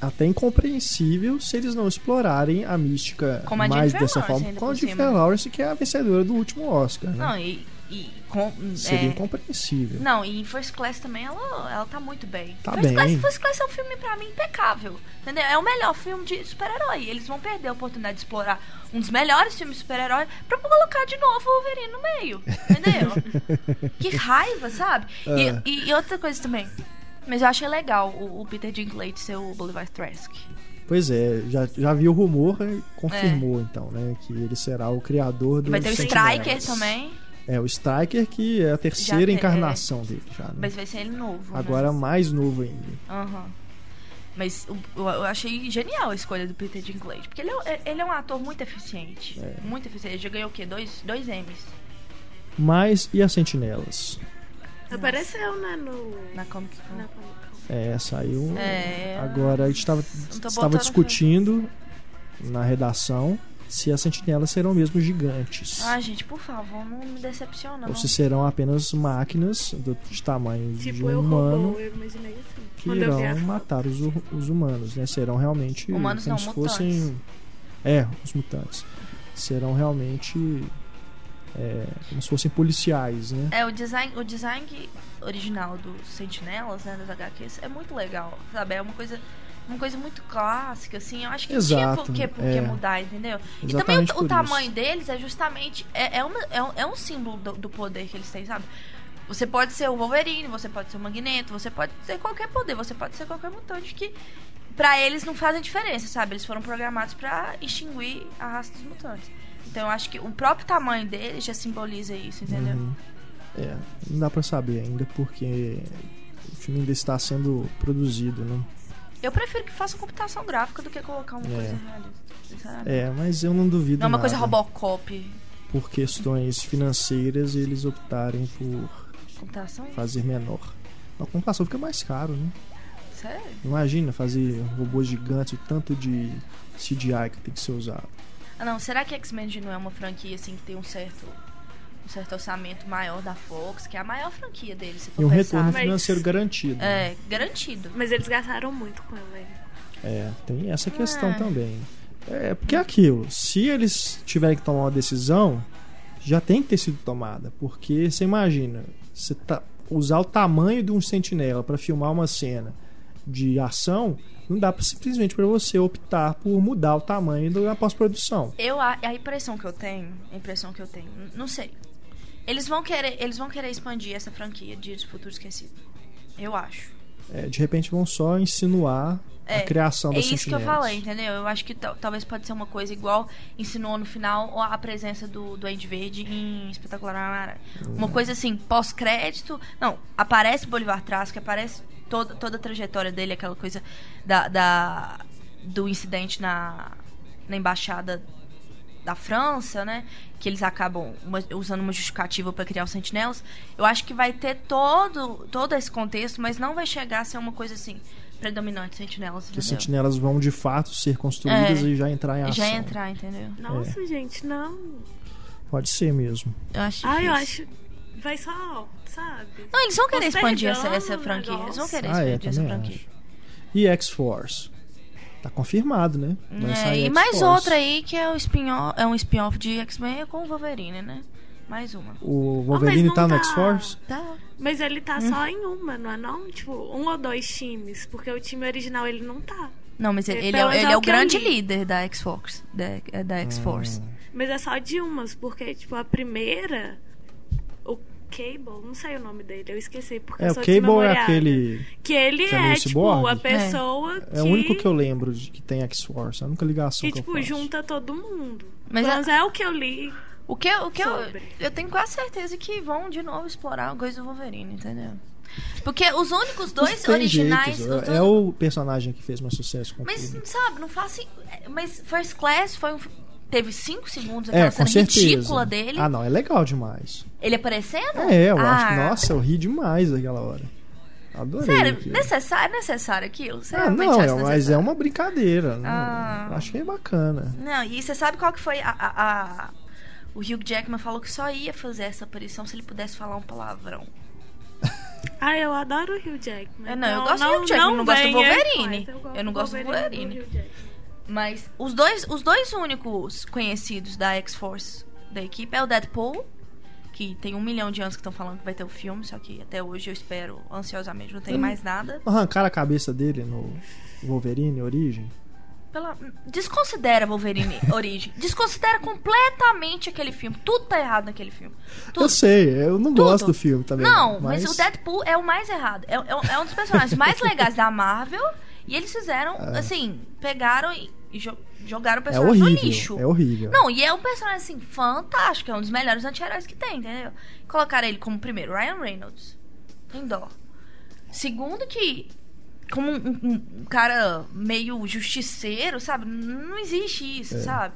até incompreensível se eles não explorarem a mística a mais Jennifer dessa Lawrence, forma. Com a Jennifer. Lawrence, que é a vencedora do último Oscar. Né? Não, e. e com, Seria é, incompreensível. Não, e em First Class também ela, ela tá muito bem. Tá First bem. Class, First Class é um filme pra mim impecável. Entendeu? É o melhor filme de super-herói. Eles vão perder a oportunidade de explorar um dos melhores filmes de super-herói pra colocar de novo o Wolverine no meio. Entendeu? que raiva, sabe? E- Ah. E, e outra coisa também. Mas eu achei legal o, o Peter Dinklage ser o Bolivar Trask. Pois é, já, já vi o rumor e confirmou então, né? Que ele será o criador do É. Vai ter o Striker também, É, o Striker, que é a terceira tem- encarnação dele já. Né? mas vai ser ele novo. né? Agora mais novo ainda. Aham. Mas o- eu, eu achei genial a escolha do Peter Dinklage. Porque ele é, ele é um ator muito eficiente. É. Muito eficiente. Ele já ganhou o quê? Dois, dois Emmys Mas e as sentinelas? Apareceu, né, no... na Comic Con. na Comic Con. É, saiu. É. Agora a gente estava discutindo na redação se as sentinelas serão mesmo gigantes. Ah, gente, por favor, não me decepciona. ou se serão apenas máquinas do, de tamanho de Tipo, um eu humano robô, eu imaginei assim. que quando irão matar os, os humanos, né? Serão realmente Humanos como não, se mutantes. fossem é, os mutantes. Serão realmente é, como se fossem policiais, né? É, o design, o design original dos Sentinelas, né, das HQs, é muito legal, sabe? É uma coisa, uma coisa muito clássica, assim. Eu acho que não tinha Exato, por que, por é. que mudar, entendeu? e também o, o tamanho isso. deles é justamente. É, é, uma, é, um, é um símbolo do, do poder que eles têm, sabe? Você pode ser o Wolverine, você pode ser o Magneto, você pode ter qualquer poder, você pode ser qualquer mutante que. Pra eles não fazem diferença, sabe? Eles foram programados pra extinguir a raça dos mutantes. Então eu acho que o próprio tamanho deles já simboliza isso, entendeu? Uhum. É, não dá pra saber ainda porque o filme ainda está sendo produzido, né? Eu prefiro que faça computação gráfica do que colocar uma É. coisa realista. É, mas eu não duvido Não é uma coisa. Robocop. Por questões financeiras, eles optarem por Computação? fazer menor. A computação fica mais caro, né? Sério? Imagina fazer robôs gigantes, o tanto de CGI que tem que ser usado. Ah, não. Será que X-Men não é uma franquia assim que tem um certo. Um certo orçamento maior da Fox, que é a maior franquia deles, se for E um pensar. retorno Mas- financeiro garantido. né? É, garantido. Mas eles gastaram muito com ele. É, tem essa questão É. também. É, porque é aquilo, se eles tiverem que tomar uma decisão, já tem que ter sido tomada. Porque você imagina, você tá, usar o tamanho de um sentinela para filmar uma cena de ação, não dá pra, simplesmente para você optar por mudar o tamanho da pós-produção. Eu, a, a impressão que eu tenho, a impressão que eu tenho, n- não sei. Eles vão querer, eles vão querer expandir essa franquia de Futuro Esquecido. Eu acho. É, de repente vão só insinuar É, a criação É das isso que eu falei, entendeu? Eu acho que tal- talvez pode ser uma coisa igual insinuou no final a presença do Duende Verde em Espetacular Homem-Aranha. Uma coisa assim, pós-crédito. Não, aparece Bolivar Trask, aparece toda, toda a trajetória dele, aquela coisa da, da- do incidente na, na embaixada da França, né? Que eles acabam uma- usando uma justificativa para criar os sentinelas. Eu acho que vai ter todo, todo esse contexto, mas não vai chegar a ser uma coisa assim, predominante sentinelas, Que sentinelas vão de fato ser construídas É. e já entrar em ação. Já entrar, entendeu? Nossa, gente, não. Pode ser mesmo. Eu acho Ah, eu acho. Vai só, sabe? Não, eles vão querer expandir essa, essa franquia. Eles vão querer Ah, é, expandir essa também franquia. acho. E X-Force? Tá confirmado, né? Vai É, sair e mais outra aí que é o spin-off, é um spin-off de X-Men com o Wolverine, né? Mais uma. O Wolverine não tá no tá. X-Force? Tá. Mas ele tá Hum. só em uma, não é não? Tipo, um ou dois times. Porque o time original ele não tá. Não, mas ele, É, ele é, ele é é o que eu grande líder da X-Force. Da, é da X-Force. Hum. Mas é só de umas, porque, tipo, a primeira. O Cable, não sei o nome dele, eu esqueci. Porque É, eu o sou Cable é aquele. Que ele que é é, tipo, a pessoa que. É o único que eu lembro de que tem X-Force. É a única ligação Que, que, tipo, eu faço. junta todo mundo. Mas Mas a- é o que eu li. O que, eu- o que eu, Sobre. eu tenho quase certeza que vão de novo explorar a coisa do Wolverine, entendeu? Porque os únicos dois Tem originais. jeitos, é, é o personagem que fez mais sucesso com Mas, tudo. sabe, não faz. sen- Mas First Class foi um. Teve cinco segundos É, aquela com cena certeza. ridícula dele. Ah, não, é legal demais. Ele aparecendo? É, eu ah, acho. Nossa, eu ri demais naquela hora. Adorei. Sério, aquilo. necessário, necessário aquilo? Você Ah, realmente não, acha é, mas é uma brincadeira. não- Ah. eu Acho que é bacana. Não, e você sabe qual que foi a, a- a- O Hugh Jackman falou que só ia fazer essa aparição se ele pudesse falar um palavrão. Ah, eu adoro o Hugh Jackman. É, não, eu Então, gosto do Hugh Jackman, não gosto do Wolverine. essa, Eu não gosto do Wolverine. Hugh Jackman. Mas os dois, os dois únicos conhecidos da X-Force da equipe é o Deadpool, que tem um milhão de anos que estão falando que vai ter o filme, só que até hoje eu espero ansiosamente, não tem mais nada. Arrancaram a cabeça dele no Wolverine Origem. Pela... Desconsidera Wolverine Origem. Desconsidera completamente aquele filme. Tudo tá errado naquele filme. Tudo. Eu sei, eu não Tudo. gosto do filme também. Não, mas... o Deadpool é o mais errado. É, é- é um dos personagens mais legais da Marvel. E eles fizeram, assim, pegaram e, jo- jogaram o É personagem no horrível. lixo. É horrível. Não, e é um personagem, assim, fantástico. É um dos melhores anti-heróis que tem, entendeu? Colocaram ele como primeiro, Ryan Reynolds. Tem dó. Segundo que, como um, um- um cara meio justiceiro, sabe? Não existe isso, É. sabe?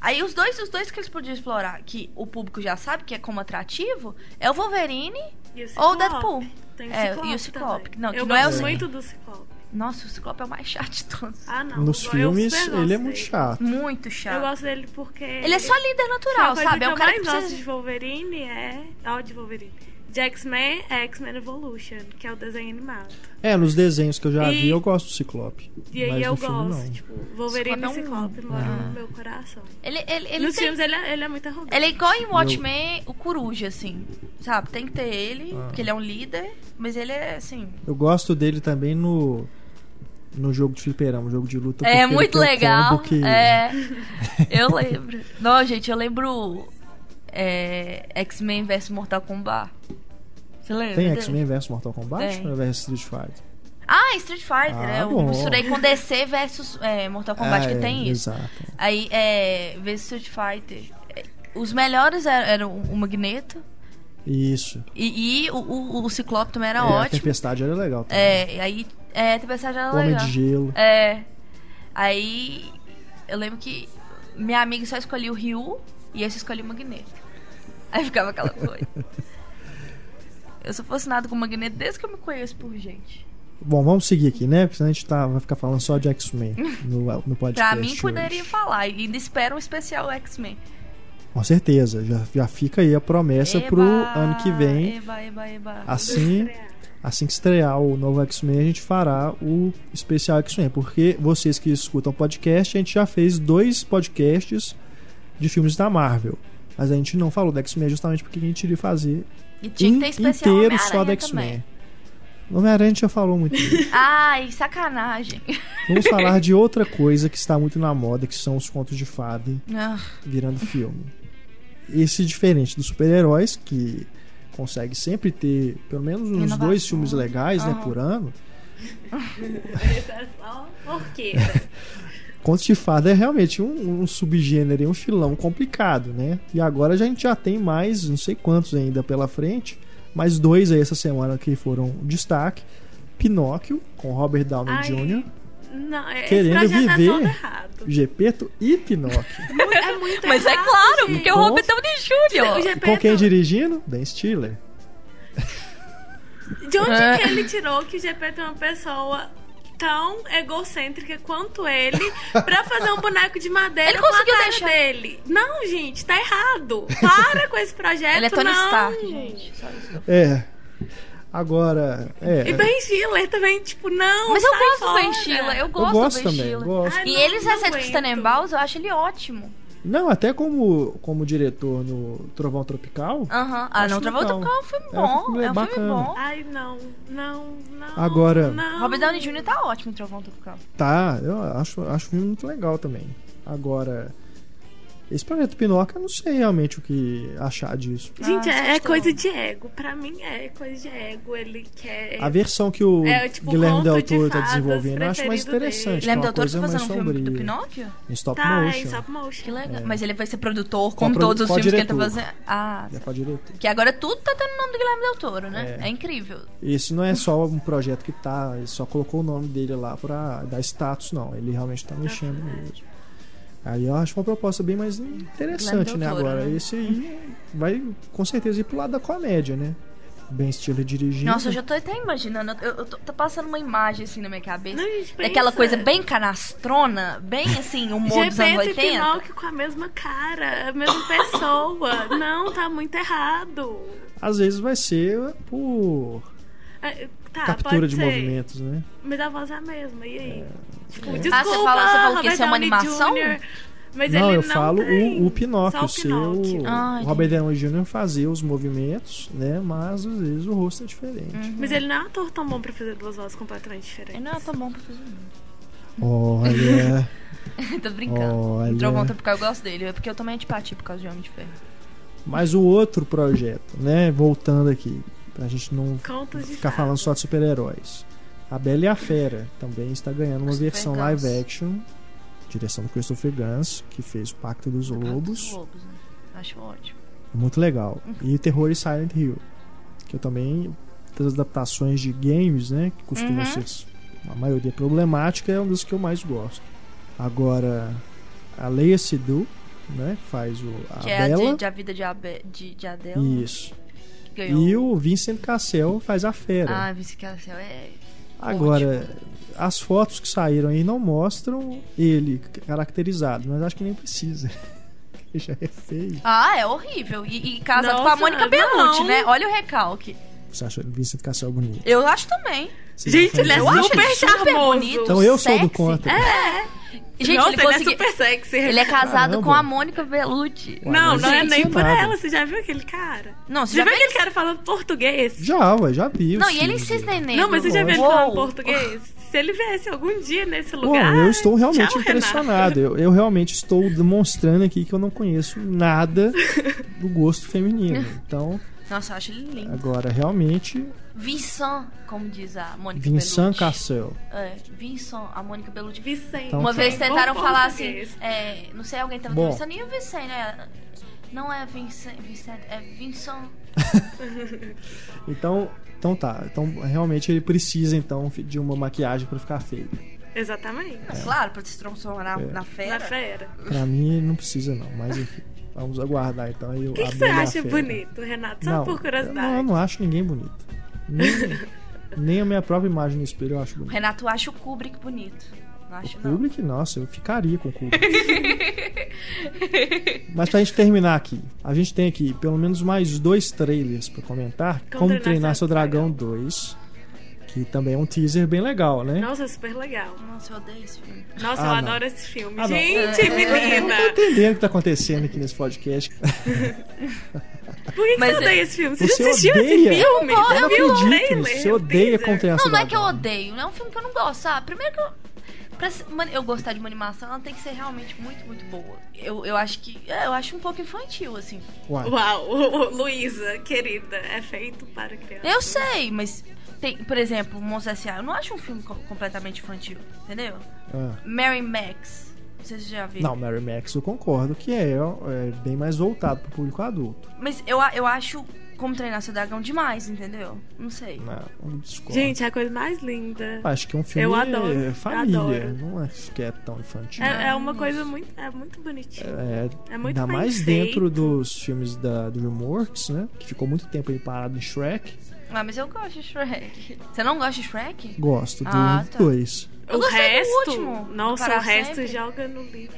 Aí os dois, os dois que eles podiam explorar, que o público já sabe que é como atrativo, é o Wolverine E o ou o. Deadpool. Tem o É, Ciclope e o Ciclope. também. Não, que eu não é gosto o- muito do Ciclope. Nossa, o Ciclope é o mais chato de todos. Ah, não. Nos eu filmes, gosto ele é muito dele. chato. Muito chato. Eu gosto dele porque. Ele é só líder a natural, coisa sabe? que É um eu cara que precisa... de Wolverine é. Ó, de Wolverine. De X-Men é X-Men Evolution, que é o desenho animado. É, nos desenhos que eu já E- vi, eu gosto do Ciclope. E aí mas eu no filme, gosto. não. Tipo, Wolverine Ciclope é e um- Ciclope moram Ah. no meu coração. Ele, ele, ele Nos tem- filmes ele é, ele é muito arrogante. Ele é igual em Watchmen, o Coruja, assim. Sabe? Tem que ter ele, Ah. porque ele é um líder, mas ele é, assim... Eu gosto dele também no no jogo de fliperama, jogo de luta. É muito um legal. que- É. Eu lembro. Não, gente, eu lembro. É, X-Men vs Mortal Kombat. Você lembra? Tem? X-Men vs Mortal Kombat Tem. ou é vs Street Fighter? Ah, Street Fighter. Ah, é, eu bom. misturei com DC versus é, Mortal Kombat, Ah, que é, tem isso. Exato. Aí, é. Vs Street Fighter. é, Os melhores eram, o Magneto. Isso. E, e o, o, o Ciclope também era É, A ótimo. Tempestade era legal também. É, e aí. É, Tempestade era Homem legal. de Gelo. É. Aí eu lembro que minha amiga só escolhia o Ryu e eu escolhi o Magneto. Aí ficava aquela coisa. Eu sou fascinado com o Magneto desde que eu me conheço por gente. Bom, vamos seguir aqui, né? Porque senão a gente tá, vai ficar falando só de X-Men no, no podcast. Pra mim hoje. poderia falar. E ainda espero um especial X-Men. Com certeza. Já, já fica aí a promessa Eba, pro ano que vem. Eba, eba, eba. Assim, assim que estrear o novo X-Men, a gente fará o especial X-Men. Porque vocês que escutam o podcast, a gente já fez dois podcasts de filmes da Marvel. Mas a gente não falou da X-Men justamente porque a gente iria fazer especial inteiro só Homem-Aranha X-Men. Homem-Aranha a gente já falou muito. dele. Ai, sacanagem. Vamos falar de outra coisa que está muito na moda, que são os contos de fada Ah, virando filme. Esse diferente dos super-heróis, que consegue sempre ter pelo menos uns Inovação. dois filmes legais né, Aham. por ano. Esse é só porqueira. Contos de fada é realmente um, um subgênero e um filão complicado, né? E agora a gente já tem mais, não sei quantos ainda pela frente, mais dois aí essa semana que foram destaque. Pinóquio, com Robert Downey Ai, Jr., Não, é- Querendo esse projeto viver. é todo errado. Gepeto e Pinóquio. Muito- é muito Mas é errado, claro, gente. porque o Com- Robert Downey Jr. O E Gepeto, com quem dirigindo? Ben Stiller. De onde É. que ele tirou que o Gepeto é uma pessoa tão egocêntrica quanto ele pra fazer um boneco de madeira Ele com a conseguiu cara deixar. dele? Não, gente, tá errado. Para com esse projeto, Ele é Tony não. Stark, gente. Só isso. É. Agora, é. E Ben Stiller também, tipo, não, Mas eu gosto do fora. Ben Stiller, eu gosto, eu gosto do Ben também, Stiller. gosto. Ai, E não, aguento. Tannenbaums, eu acho ele ótimo. Não, até como, como diretor no Trovão Tropical. Aham. Ah, não, legal. Tropical é um filme É bom. filme É um bacana. filme bom. Ai, não, não, não. Agora- não. Robert Downey Jr. tá ótimo em Trovão Tropical. Tá, eu acho, acho o filme muito legal também. Agora, esse projeto Pinóquio, eu não sei realmente o que achar disso. Gente, Ah, é, é coisa de ego. Pra mim é coisa de ego. Ele quer. A versão que o É, tipo, Guilherme Del de Toro tá fadas desenvolvendo, eu acho mais interessante. é Guilherme Del Toro tá fazendo um filme do sombria. Pinóquio? Em stop Tá, motion. em stop motion. Que legal. Mas ele vai ser produtor, Com como a produ- todos os filmes que ele tá diretor. fazendo. Ah, Já pode diretor. que agora tudo tá tendo o nome do Guilherme Del Toro, né? É. É, incrível. Esse não é só um projeto que tá, ele só colocou o nome dele lá pra dar status, não. Ele realmente tá mexendo mesmo. Aí eu acho uma proposta bem mais interessante, né? Agora, né? esse aí vai com certeza ir pro lado da comédia, né? Ben Stiller dirigindo. Nossa, eu já tô até imaginando. Eu, eu tô, tô passando uma imagem assim na minha cabeça. Não, gente, Daquela coisa bem canastrona, bem assim, humor dos anos Gepeto e 80. Pinóquio com a mesma cara, a mesma pessoa. não, tá muito errado. Às vezes vai ser por É, Tá, captura de ser. movimentos, né? Mas a voz é a mesma, e aí? Tipo, É. desculpa, Ah, você fala- você falou que Robert isso é uma animação? Jr., Mas não, ele eu não falo tem. o, o Pinóquio, Só o Pinóquio. seu Ah, o Robert Downey Jr. fazer os movimentos, né? Mas às vezes o rosto é diferente. Uhum. Mas ele não é um ator tão bom pra fazer duas vozes completamente diferentes. Ele não é tão bom pra fazer Olha. Tô brincando. Olha. O Trovão Tropical eu gosto dele. É porque eu também antipatia por causa de Homem de Ferro. mas o outro projeto, né? Voltando aqui, pra gente não ficar falando só de super-heróis. A Bela e a Fera também está ganhando uma versão live action, direção do Christopher Gans, que fez o Pacto dos Lobos. Dos Lobos, né? Acho ótimo. Muito legal. E Terror e Silent Hill, que eu também das adaptações de games, né, que costumam Uhum. ser a maioria problemática, é um dos que eu mais gosto. Agora a Leia Seydoux, né, que faz o a Que é a de, de A Vida de, Abe, de, de Adele. Isso. Ganhou. E o Vincent Cassel faz a Fera. Ah, Vice Cassel é. Agora, as fotos que saíram aí não mostram ele caracterizado, mas acho que nem precisa. Ele já é feio. Ah, é horrível. E, e casado com a Nossa, Mônica Bellucci, não. né? Olha o recalque. Você acha o Vincent Cassel bonito? Eu acho também. Você Gente, ele é super super charmoso. bonito. Então eu sou do sexy. contra. É. Gente, Nossa, ele ele, é super sexy. Ele é casado Caramba. com a Mônica Bellucci. Ué, Não, não é nem por nada. ela. Você já viu aquele cara? Não, você Você já já viu aquele cara falando português? Já, ué, já vi. Não, e ele insiste nele. Não, mas você já viu ele Uou. falando português? Se ele viesse algum dia nesse Bom, lugar. eu estou realmente tchau, impressionado. Eu, eu realmente estou demonstrando aqui que eu não conheço nada do gosto feminino. Então, Nossa, eu acho ele lindo. agora, realmente, Vincent, como diz a Mônica Vincent Bellucci. Cassel. É, Vincent, a Mônica Bellucci. Vicente. Então Uma tá. vez tentaram Bom falar assim, é, não sei, alguém tava Bom. conversando, e o Vicente, né? Não é Vincent, Vicente, é Vincent. Então, então tá. Então, realmente, ele precisa, então, de uma maquiagem pra ficar feio. Exatamente. Claro, pra se transformar na, É. na fera. Na fera. Pra mim, ele não precisa, não. Mas, enfim, vamos aguardar, então. Aí, O que, que você acha Fera. bonito, Renato? Só Não, por eu curiosidade. não, eu não acho ninguém bonito. Nem, nem a minha própria imagem no espelho eu acho O bonito. Renato acha o Kubrick bonito. Não acho, não. Kubrick, nossa, eu ficaria com o Kubrick. Mas pra gente terminar aqui, a gente tem aqui pelo menos mais dois trailers pra comentar. Como, Treinar Seu Dragão 2, que também é um teaser bem legal, né? Nossa, super legal. Nossa, eu odeio esse filme. Nossa, Ah, eu não. adoro esse filme. Ah, não. Gente, Eu não menina. tô entendendo o que tá acontecendo aqui nesse podcast. Por que, que Mas você é- odeia esse filme? Você, Você já assistiu odeia? esse filme? Eu não Você viu o acredito trailer? nisso. Você odeia? Como Treinar Não, não é que eu odeio. É um filme que eu não gosto, sabe? Primeiro que eu. Pra eu gostar de uma animação, ela tem que ser realmente muito, muito boa. Eu, eu acho que. é, eu acho um pouco infantil, assim. Uau, o- Luísa, querida, é feito para criança. Eu sei, mas. Tem, por exemplo, Monstros S.A. Eu não acho um filme co- completamente infantil, entendeu? ah. Mary Max. Não sei se você já viu. Não, Mary Max eu concordo que é, é bem mais voltado pro público adulto. Mas eu, eu acho Como Treinar Seu Dragão demais, entendeu? Não sei. Não, discordo. Gente, é a coisa mais linda. Acho que é um filme Eu adoro, é, família, adoro. não acho que é tão infantil. É, é uma coisa muito, é muito bonitinha. É, É muito ainda mais feito. dentro dos filmes da DreamWorks, né? Que ficou muito tempo aí parado em Shrek. Ah, mas eu gosto de Shrek. Você não gosta de Shrek? Gosto do Ah, tá. dois. Eu o gostei do resto, último, nossa, Para o resto Sempre. joga no livro.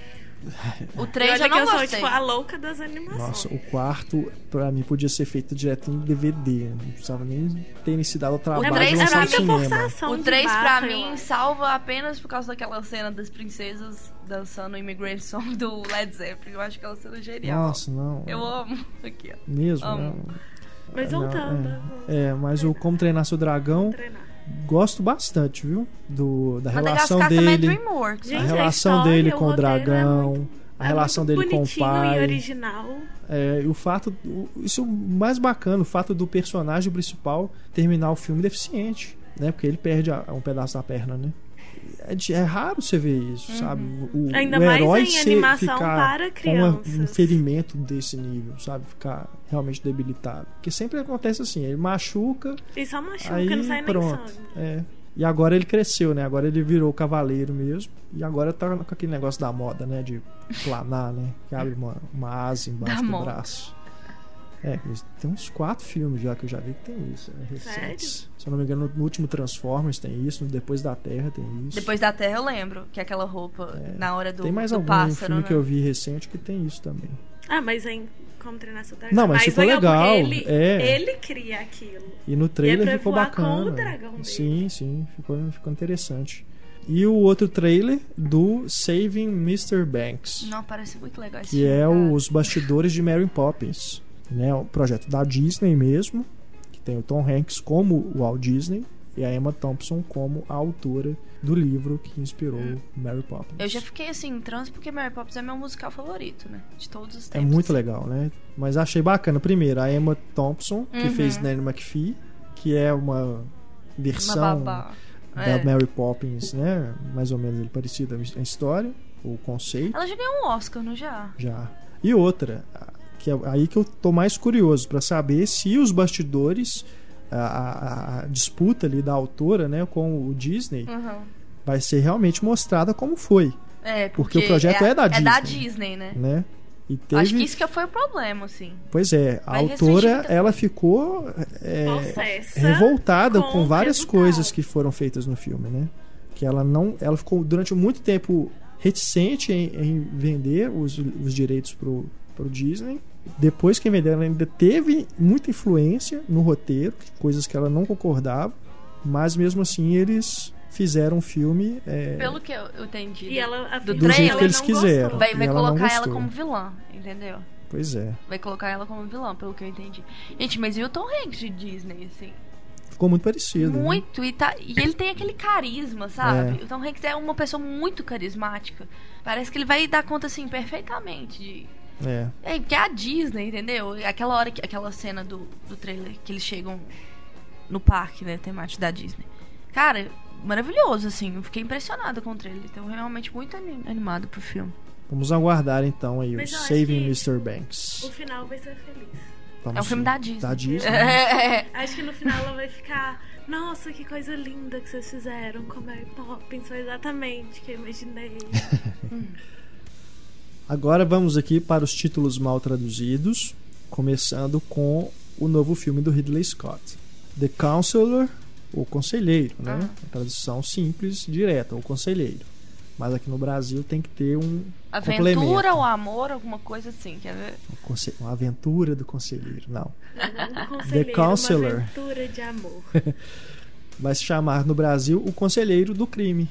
O E 3 olha eu que não eu sou, gostei. tipo, a louca das animações. Nossa, o quarto, pra mim, podia ser feito direto em DVD. Não precisava nem ter se dado o trabalho três de era lançar no muita cinema. forçação O de 3 barra, pra mim salva apenas por causa daquela cena das princesas dançando o Immigrant Song do Led Zeppelin. Eu acho aquela cena genial. Nossa, não. Eu amo. Aqui, ó. Mesmo, amo. não. Mas Não, voltando. é. vamos É, mas o Como Treinar Seu Dragão, treinar. gosto bastante, viu? Do, da relação é dele. DreamWorks. Gente, a né? a relação história, dele o com o roteiro é dragão, a É relação dele com o pai. e original. É, e o fato. o- Isso é o mais bacana, o fato do personagem principal terminar o filme deficiente, né? Porque ele perde a- um pedaço da perna, né? É, é raro você ver isso, sabe? O, Uhum. Ainda o mais herói em ser- animação ficar para um ferimento desse nível, sabe? Ficar realmente debilitado. Porque sempre acontece assim, ele machuca, E só machuca, aí não sai nem pronto. sangue. É. E agora ele cresceu, né? Agora ele virou cavaleiro mesmo. E agora tá com aquele negócio da moda, né? De planar, né? Que abre uma, uma asa embaixo Da do moda. braço. É, tem uns quatro filmes já que eu já vi que tem isso, né? Recentes. Se eu não me engano, no último Transformers tem isso, no Depois da Terra tem isso. Depois da Terra eu lembro que é aquela roupa na hora do, tem mais do algum pássaro, filme né? que eu vi recente que tem isso também. Ah, mas em Como Treinar Seu Dragão Não, é mas mais ficou legal, Ele, é. ele cria aquilo. E no trailer pra ficou voar com bacana. o dragão dele. Sim, sim, ficou, ficou interessante. E o outro trailer do Saving Mr. Banks. Não, parece muito legal esse que filme, é cara. os bastidores de Mary Poppins, né? O projeto da Disney mesmo, tem o Tom Hanks como o Walt Disney e a Emma Thompson como a autora do livro que inspirou Mary Poppins. Eu já fiquei assim, em transe, porque Mary Poppins é meu musical favorito, né? De todos os É tempos. muito legal, né? Mas achei bacana. Primeiro, a Emma Thompson, que Uhum. fez Nanny McPhee, que é uma Uma versão babá. da É. Mary Poppins, né? Mais ou menos ele parecida a história, o conceito. Ela já ganhou um Oscar, não já? Já. E outra, que é aí que eu tô mais curioso pra saber se os bastidores, a, a- a disputa ali da autora, né, com o Disney, Uhum. vai ser realmente mostrada como foi, É, Porque o projeto é da É da Disney. Disney, né? né? E Eu Acho que teve, isso que foi o problema, assim. pois é, a autora, ela ficou é, revoltada com com, várias resultado. coisas que foram feitas no filme, né? Que ela não, ela ficou durante muito tempo reticente em, em vender os, os direitos pro, pro Disney. Depois que vendeu, ela ainda teve muita influência no roteiro, coisas que ela não concordava, mas mesmo assim eles fizeram um filme é, Pelo que eu, entendi. E ela, a Do do jeito que eles não quiseram. gostou. Vai, vai ela colocar ela como vilã, entendeu? Pois é. Vai colocar ela como vilã, pelo que eu entendi. Gente, mas e o Tom Hanks de Disney, assim? Ficou muito parecido. né? Muito, e, tá, e ele tem aquele carisma, sabe? É. O Tom Hanks é uma pessoa muito carismática. Parece que ele vai dar conta, assim, perfeitamente de... É. É, porque é a Disney, entendeu? Aquela hora, que, aquela cena do, do trailer que eles chegam no parque, né, temático da Disney. Cara, maravilhoso, assim. Eu fiquei impressionada com o trailer. Então, realmente muito ani- animado pro filme. Vamos aguardar então aí o Mas acho Saving Mr. Banks. O final vai ser feliz. Vamos É um filme da Disney. Da Disney. É. Acho que no final ela vai ficar. Nossa, que coisa linda que vocês fizeram com Mary Poppins. Foi exatamente o que eu imaginei. Agora vamos aqui para os títulos mal traduzidos, começando com o novo filme do Ridley Scott. The Counselor, o conselheiro, né? Ah. Tradução simples, direta, o conselheiro. Mas aqui no Brasil tem que ter um Aventura complemento. ou amor, alguma coisa assim, quer ver? Um Uma aventura do conselheiro, não. Um conselheiro, Counselor. Uma aventura de amor. Vai se chamar no Brasil o Conselheiro do Crime,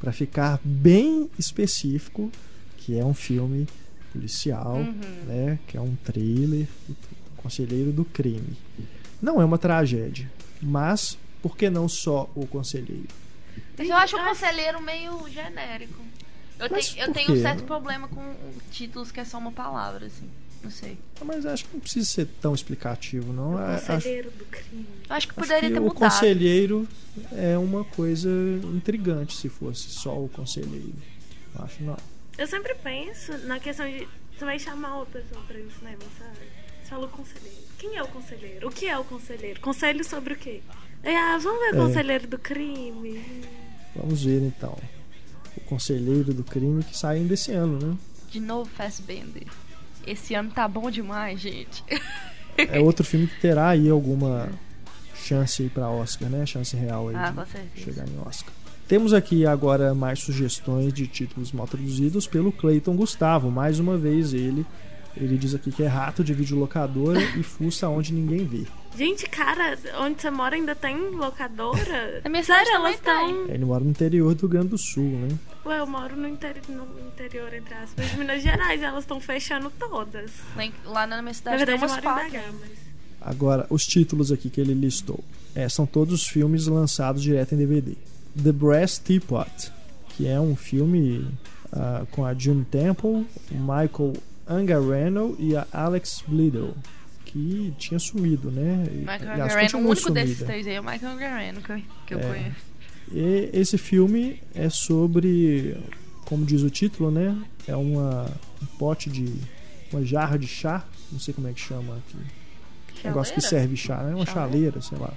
para ficar bem específico, que é um filme policial, Uhum. né? Que é um thriller, Conselheiro do Crime. Não é uma tragédia, mas por que não só o Conselheiro? Mas eu acho o conselheiro meio genérico. Eu, tenho, eu tenho um certo problema com títulos que é só uma palavra, assim. Não sei. Mas acho que não precisa ser tão explicativo, não. O É, acho, conselheiro do crime. Acho que acho poderia que ter o mudado. Conselheiro é uma coisa intrigante se fosse só o Conselheiro. Acho não. Eu sempre penso na questão de. Você vai chamar uma pessoa pra ir no cinema, sabe? Fala o conselheiro. Quem é o conselheiro? O que é o conselheiro? Conselho sobre o quê? É, ah, vamos ver o É. conselheiro do crime. Vamos ver então. O Conselheiro do Crime que sai ainda esse ano, né? De novo, Fassbender. Esse ano tá bom demais, gente. É outro filme que terá aí alguma chance aí pra Oscar, né? Chance real aí Ah, de chegar em Oscar. Temos aqui agora mais sugestões de títulos mal traduzidos pelo Clayton Gustavo. Mais uma vez ele. Ele diz aqui que é rato de videolocadora e fuça onde ninguém vê. Gente, cara, onde você mora ainda tem locadora? Na minha Sério, cidade elas estão. Ele mora no interior do Rio Grande do Sul, né? Ué, eu moro no, interi... no interior, entre aspas, de Minas Gerais. Elas estão fechando todas. Lá, na minha Na cidade verdade, tem eu umas quatro. Mas. Agora, os títulos aqui que ele listou é, são todos filmes lançados direto em DVD. The Brass Teapot, que é um filme ah, com a June Temple, o Michael Angarano e a Alex Bledel, que tinha sumido, né? Michael aliás, Garano, o único desses sumida. três aí é o Michael Garano que eu, que eu É. conheço. E esse filme é sobre, como diz o título, né? É uma, um pote de. uma jarra de chá, não sei como é que chama aqui. Negócio que Chaleira? serve chá, né? Uma Chaleira? chaleira, sei lá.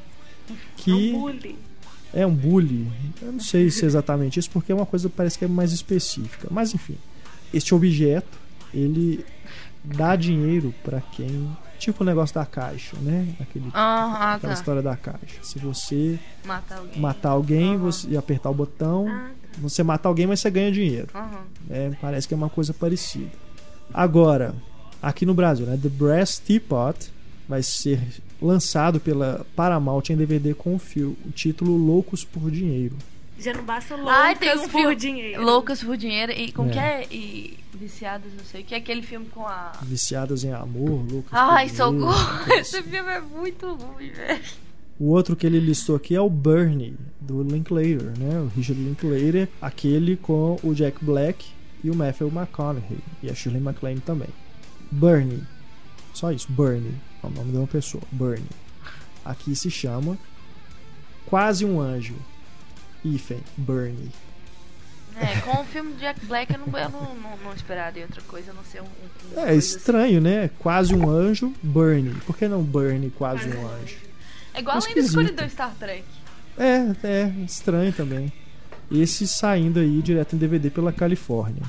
É Que um. É um bully. Eu não sei se é exatamente isso, porque é uma coisa que parece que é mais específica. Mas enfim, este objeto, ele dá dinheiro pra quem. Tipo o negócio da caixa, né? Aquele, Ah, ah, aquela tá. história da caixa. Se você Matar alguém. matar alguém você, e apertar o botão, Ah, você mata alguém, mas você ganha dinheiro. É, parece que é uma coisa parecida. Agora, aqui no Brasil, né? The Brass Teapot vai ser lançado pela Paramount em DVD com o, fio, o título Loucos por Dinheiro. já não basta loucas Ai, tem um por filme- dinheiro. Loucas por dinheiro e com É. que é e viciadas, não sei o que é aquele filme com a Viciadas em amor, loucos Ai, por dinheiro. socorro. Esse filme é muito ruim, velho. O outro que ele listou aqui é o Bernie, do Linklater, né? O Richard Linklater, aquele com o Jack Black e o Matthew McConaughey e a Shirley MacLaine também. Bernie. Só isso, Bernie. É o nome de uma pessoa, Bernie. Aqui se chama Quase um Anjo. Hífen, Bernie. É, com o filme de Jack Black eu não, eu não, não, não esperaria outra coisa a não ser um. um É coisa assim. estranho, né? Quase um anjo, Bernie. Por que não Bernie, quase um anjo? É igual a escuridão Star Trek. É, é, estranho também. Esse saindo aí direto em DVD pela Califórnia.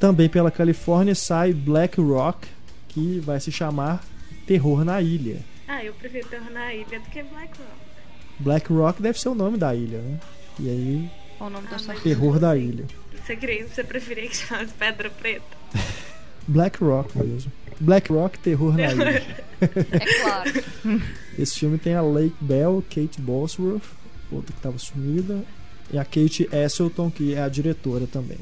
Também pela Califórnia sai Black Rock, que vai se chamar Terror na Ilha. Ah, eu prefiro Terror na Ilha do que Black Rock. Black Rock deve ser o nome da ilha, né? E aí, Qual o nome da sua Terror da Ilha. Você, queria, você preferia que chamasse Pedra Preta? Black Rock mesmo. Black Rock, Terror na Ilha. É claro. Esse filme tem a Lake Bell, Kate Bosworth, outra que estava sumida, e a Kate Asselton, que é a diretora também.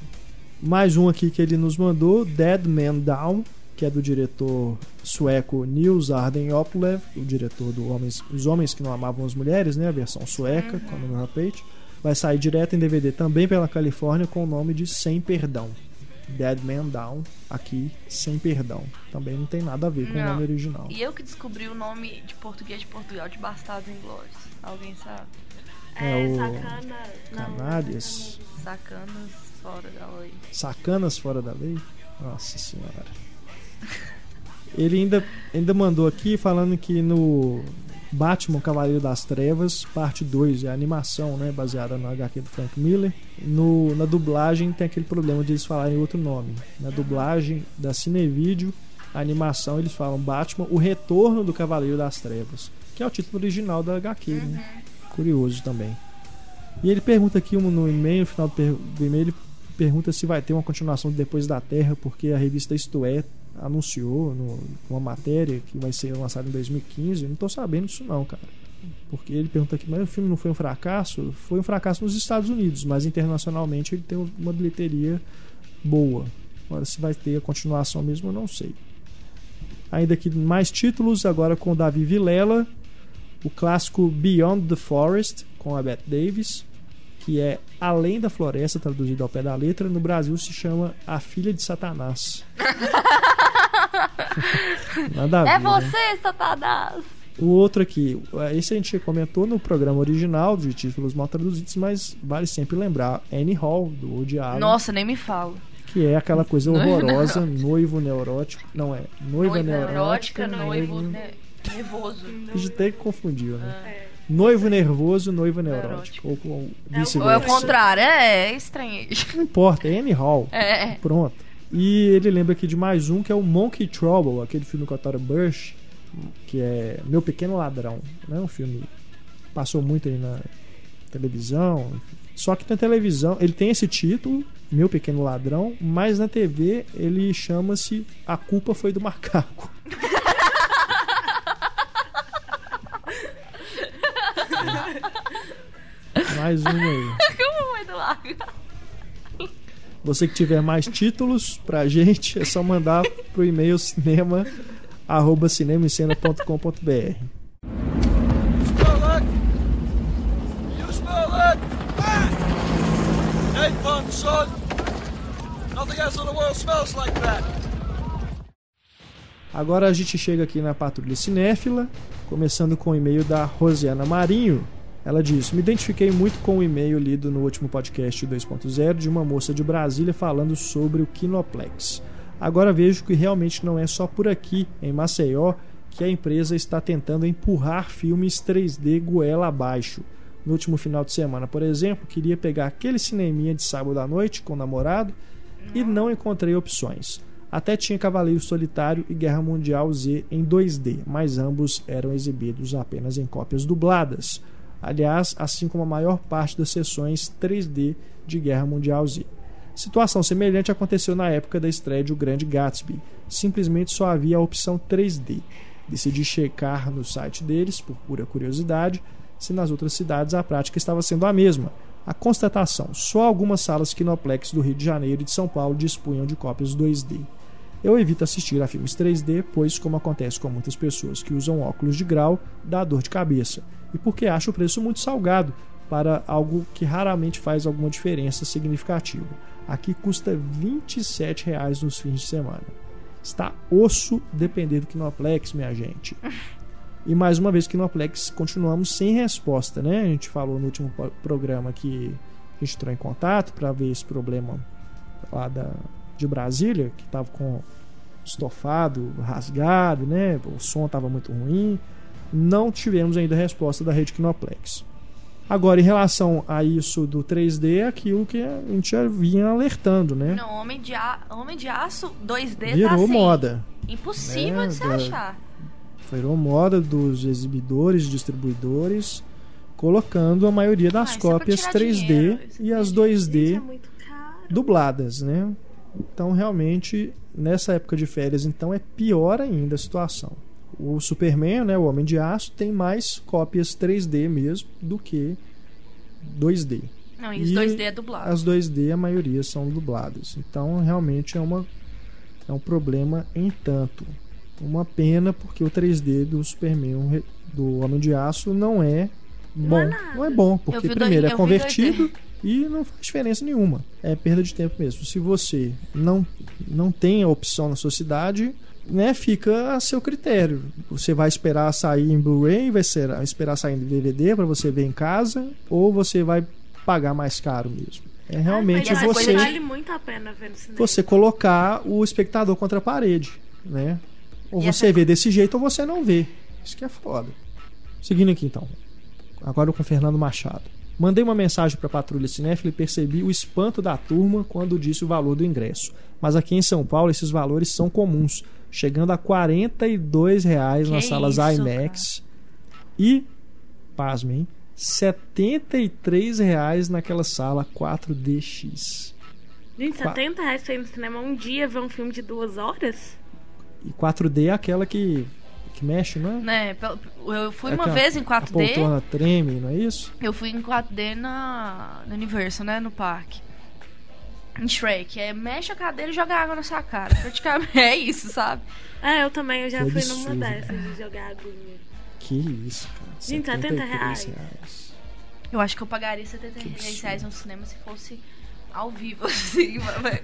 Mais um aqui que ele nos mandou, Dead Man Down, que é do diretor sueco Nils Arden Oplev, o diretor do Homens, Os Homens que Não Amavam as Mulheres, né, a versão sueca, com a Nora Pate. Vai sair direto em DVD também pela Califórnia com o nome de Sem Perdão. Dead Man Down, aqui, Sem Perdão. Também não tem nada a ver com o Não. nome original. E eu que descobri o nome de português de Portugal de Bastardos Inglórios. Alguém sabe? É o Sacana. não, Canárias. Sacanas fora da lei. Sacanas fora da lei? Nossa senhora. Ele ainda, ainda mandou aqui falando que no Batman Cavaleiro das Trevas, parte 2, é a animação, né, baseada no HQ do Frank Miller. No, na dublagem tem aquele problema de eles falarem outro nome. Na dublagem da Cinevídeo, a animação eles falam Batman, o retorno do Cavaleiro das Trevas, que é o título original da HQ, né? Curioso também. E ele pergunta aqui um- no e-mail, no final do, do e-mail, ele pergunta se vai ter uma continuação de Depois da Terra, porque a revista Isto É anunciou no, uma matéria que vai ser lançada em 2015. Eu não tô sabendo disso não, cara. Porque ele pergunta aqui, mas o filme não foi um fracasso? Foi um fracasso nos Estados Unidos, mas internacionalmente ele tem uma bilheteria boa. Agora, se vai ter a continuação mesmo, eu não sei. Ainda aqui mais títulos, agora com o Davi Vilela, o clássico Beyond the Forest, com a Bette Davis, que é Além da Floresta, traduzido ao pé da letra. No Brasil se chama A Filha de Satanás. Nada a ver, É né? você, Satanás! O outro aqui, esse a gente comentou no programa original de títulos mal traduzidos, mas vale sempre lembrar Annie Hall, do Woody Allen, Nossa, nem me fala. que é aquela coisa horrorosa, noivo neurótico. Não é, noiva neurótica, noivo noivo. ne- nervoso. A gente até confundiu, né? É. Noivo nervoso, noiva neurótico. Neurótico. Ou, ou É o- Ou é o vice-versa. contrário, é, é estranho. Não importa, é Annie Hall. É. Pronto. E ele lembra aqui de mais um que é o Monkey Trouble, aquele filme com a Tara Bush, que é Meu Pequeno Ladrão. Né? Um filme que passou muito aí na televisão. Só que na televisão ele tem esse título, Meu Pequeno Ladrão, mas na TV ele chama-se A Culpa Foi do Macaco. mais um aí. Como vai do lago? Você que tiver mais títulos pra gente, é só mandar pro e-mail cinema arroba that. Agora a gente chega aqui na Patrulha Cinéfila, começando com o e-mail da Rosiana Marinho. Ela diz: Me identifiquei muito com o e-mail lido no último podcast 2.0 de uma moça de Brasília falando sobre o Kinoplex. Agora vejo que realmente não é só por aqui, em Maceió, que a empresa está tentando empurrar filmes 3D goela abaixo. No último final de semana, por exemplo, queria pegar aquele cineminha de sábado à noite com o namorado e não encontrei opções. Até tinha Cavaleiro Solitário e Guerra Mundial Z em 2D, mas ambos eram exibidos apenas em cópias dubladas. Aliás, assim como a maior parte das sessões 3D de Guerra Mundial Z. Situação semelhante aconteceu na época da estreia de O Grande Gatsby. Simplesmente só havia a opção 3D. Decidi checar no site deles, por pura curiosidade, se nas outras cidades a prática estava sendo a mesma. A constatação: só algumas salas Kinoplex do Rio de Janeiro e de São Paulo dispunham de cópias 2D. Eu evito assistir a filmes 3D, pois, como acontece com muitas pessoas que usam óculos de grau, dá dor de cabeça. E porque acho o preço muito salgado para algo que raramente faz alguma diferença significativa. Aqui custa 27 reais nos fins de semana. Está osso depender do Kinoplex, minha gente. E mais uma vez, Kinoplex, continuamos sem resposta, né? A gente falou no último programa que a gente entrou em contato para ver esse problema lá da, de Brasília, que estava com estofado rasgado, né? O som estava muito ruim. Não tivemos ainda resposta da rede Kinoplex. Agora, em relação a isso do 3D, é aquilo que a gente já vinha alertando, né? Não, Homem de, a... Homem de Aço 2D tá Virou assim. moda. Impossível É, de você da- achar. Virou moda dos exibidores, distribuidores, colocando a maioria das Ah, é cópias tirar 3D dinheiro, e as Isso 2D é dubladas, né? Então, realmente, nessa época de férias, então é pior ainda a situação. O Superman, né, o Homem de Aço, tem mais cópias 3D mesmo do que 2D. Não, e os E 2D é dublado. As 2D, a maioria são dubladas. Então, realmente é, uma, é um problema em tanto. Uma pena, porque o 3D do Superman, do Homem de Aço, não é bom. é nada. Não é bom, porque dois- primeiro é eu vi convertido e não faz diferença nenhuma. É perda de tempo mesmo. Se você não, não tem a opção na sua cidade, né, fica a seu critério. Você vai esperar sair em Blu-ray, vai ser- esperar sair em DVD para você ver em casa, ou você vai pagar mais caro mesmo. É realmente Mas você vale muito a pena ver no cinema. você colocar o espectador contra a parede, né? Ou E você essa- vê desse jeito ou você não vê. Isso que é foda. Seguindo aqui então. Agora com o Fernando Machado. Mandei uma mensagem para a Patrulha Cinéfila e percebi o espanto da turma quando disse o valor do ingresso. Mas aqui em São Paulo esses valores são comuns, chegando a 42 reais nas Que salas isso, IMAX e, pasmem, 73 reais naquela sala 4DX. Gente, Qua- 70 reais pra ir no cinema um dia ver um filme de duas horas? E 4D é aquela que, que mexe, não é? Né, eu fui É uma a- vez em A 4D. poltrona treme, não é isso? Eu fui em 4D na, no Universo, né? No parque. Em Shrek. É, mexe a cadeira e joga água na sua cara. Praticamente é isso, sabe? É, eu também, eu já Que fui absurdo, numa dessas cara. de jogar aguinha. Que isso, cara. Gente, 70 73 reais. Eu acho que eu pagaria 73 reais no cinema se fosse ao vivo, assim. mas-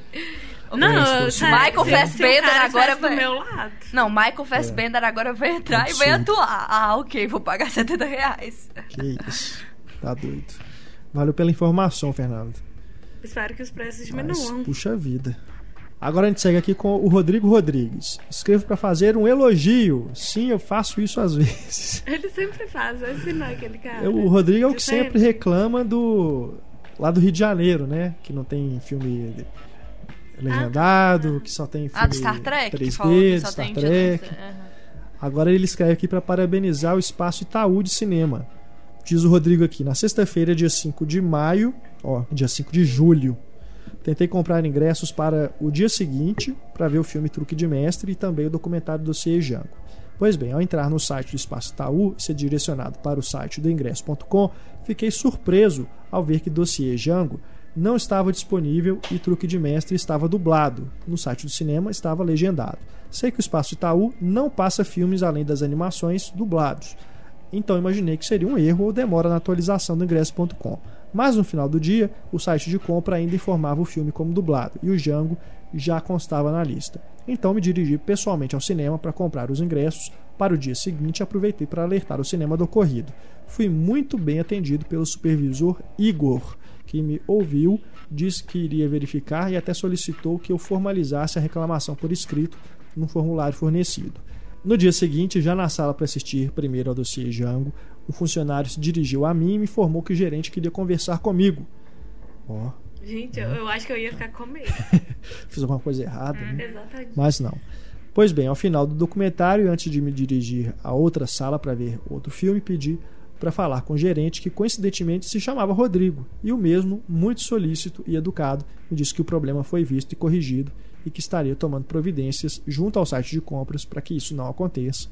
Não, sério, Michael Fassbender agora do vai- meu lado. Não, Michael Fassbender agora vai entrar e vai É. Absurdo. atuar. Ah, ok, vou pagar 70 reais. Que isso. Tá doido. Valeu pela informação, Fernando. Espero que os preços Mas, diminuam. puxa vida. Agora a gente segue aqui com o Rodrigo Rodrigues. Escrevo para fazer um elogio. Sim, eu faço isso às vezes. Ele sempre faz, esse não é aquele cara. Eu- o Rodrigo é o que sempre reclama do. Lá do Rio de Janeiro, né? Que não tem filme legendado, que só tem filme Ah, do Star Trek? que 3D, falou que do só Star tem Trek. Aham. Agora ele escreve aqui para parabenizar o Espaço Itaú de Cinema. Diz o Rodrigo aqui, na sexta-feira, dia 5 de maio, ó, dia 5 de julho, tentei comprar ingressos para o dia seguinte para ver o filme Truque de Mestre e também o documentário do Jango. Pois bem, ao entrar no site do Espaço Itaú e ser direcionado para o site do ingresso.com, fiquei surpreso ao ver que Dossiê Jango não estava disponível e Truque de Mestre estava dublado. No site do cinema estava legendado. Sei que o Espaço Itaú não passa filmes além das animações dublados. Então imaginei que seria um erro ou demora na atualização do ingresso.com. Mas no final do dia, o site de compra ainda informava o filme como dublado e o Django já constava na lista. Então me dirigi pessoalmente ao cinema para comprar os ingressos para o dia seguinte e aproveitei para alertar o cinema do ocorrido. Fui muito bem atendido pelo supervisor Igor, que me ouviu, disse que iria verificar e até solicitou que eu formalizasse a reclamação por escrito no formulário fornecido. No dia seguinte, já na sala para assistir primeiro ao dossiê Django, um funcionário se dirigiu a mim e me informou que o gerente queria conversar comigo. Ó, Gente, eu, eu acho que eu ia ficar com medo. fiz alguma coisa errada, né? Exatamente. Mas não. Pois bem, ao final do documentário, antes de me dirigir a outra sala para ver outro filme, pedi para falar com o gerente que coincidentemente se chamava Rodrigo, e o mesmo, muito solícito e educado, me disse que o problema foi visto e corrigido e que estaria tomando providências junto ao site de compras para que isso não aconteça,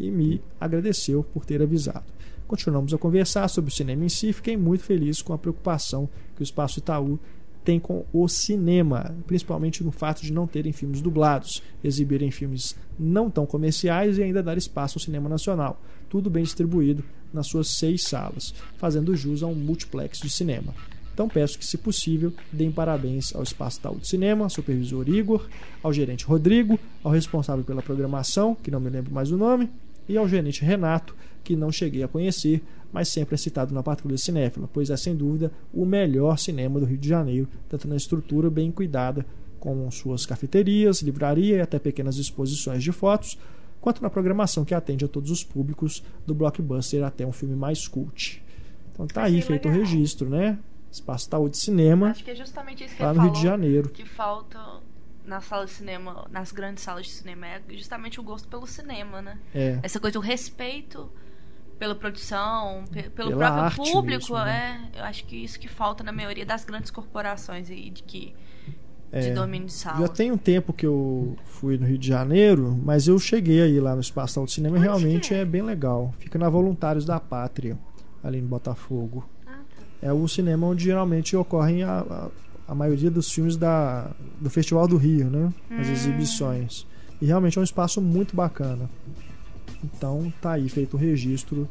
e me agradeceu por ter avisado. Continuamos a conversar sobre o cinema em si e fiquei muito feliz com a preocupação que o Espaço Itaú tem com o cinema, principalmente no fato de não terem filmes dublados, exibirem filmes não tão comerciais e ainda dar espaço ao cinema nacional, tudo bem distribuído nas suas seis salas, fazendo jus a um multiplex de cinema. Então peço que, se possível, deem parabéns ao Espaço Itaú de Cinema, ao supervisor Igor, ao gerente Rodrigo, ao responsável pela programação, que não me lembro mais o nome, e ao gerente Renato, que não cheguei a conhecer, mas sempre é citado na Patrulha Cinéfila, pois é sem dúvida o melhor cinema do Rio de Janeiro, tanto na estrutura bem cuidada, com suas cafeterias, livraria e até pequenas exposições de fotos, quanto na programação que atende a todos os públicos, do blockbuster até um filme mais cult. Então tá aí feito o registro, né? Espaço Itaú de Cinema, Acho que é justamente isso que lá ele no Rio de Janeiro. que falta na sala de cinema, nas grandes salas de cinema, é justamente o gosto pelo cinema, né? É, Essa coisa do respeito pela produção, pe- pelo Pela próprio público, mesmo, né? é. Eu acho que isso que falta na maioria das grandes corporações aí de que de É, domínio de sala. Já tem um tempo que eu fui no Rio de Janeiro, mas eu cheguei aí lá no Espaço de Cinema e Onde realmente é? é bem legal. Fica na Voluntários da Pátria, ali no Botafogo. Ah, tá. É o cinema onde geralmente ocorrem a, a, a maioria dos filmes da, do Festival do Rio, né? As Hum. exibições. E realmente é um espaço muito bacana. Então tá aí feito o registro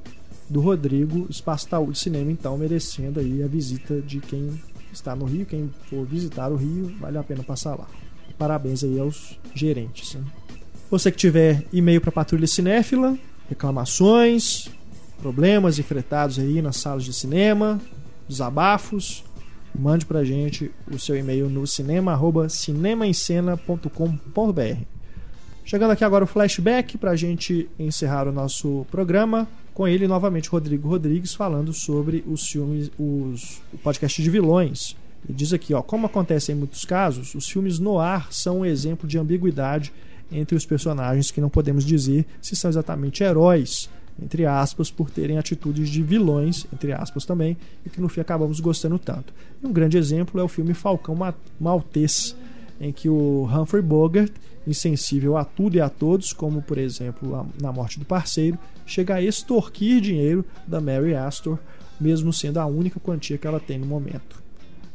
do Rodrigo, Espaço Itaú de Cinema, então merecendo aí a visita de quem está no Rio, quem for visitar o Rio, vale a pena passar lá. Parabéns aí aos gerentes. Você que tiver e-mail para Patrulha Cinéfila, reclamações, problemas enfrentados aí nas salas de cinema, desabafos, mande pra gente o seu e-mail no cinema arroba cinemaencena.com.br. Chegando aqui agora o flashback pra gente encerrar o nosso programa com ele novamente Rodrigo Rodrigues falando sobre os filmes, os o podcast de vilões. Ele diz aqui, ó, como acontece em muitos casos, os filmes no ar são um exemplo de ambiguidade entre os personagens que não podemos dizer se são exatamente heróis, entre aspas, por terem atitudes de vilões, entre aspas também, e que no fim acabamos gostando tanto. E um grande exemplo é o filme Falcão Ma- Maltês, em que o Humphrey Bogart, insensível a tudo e a todos, como por exemplo na morte do parceiro, chega a extorquir dinheiro da Mary Astor, mesmo sendo a única quantia que ela tem no momento.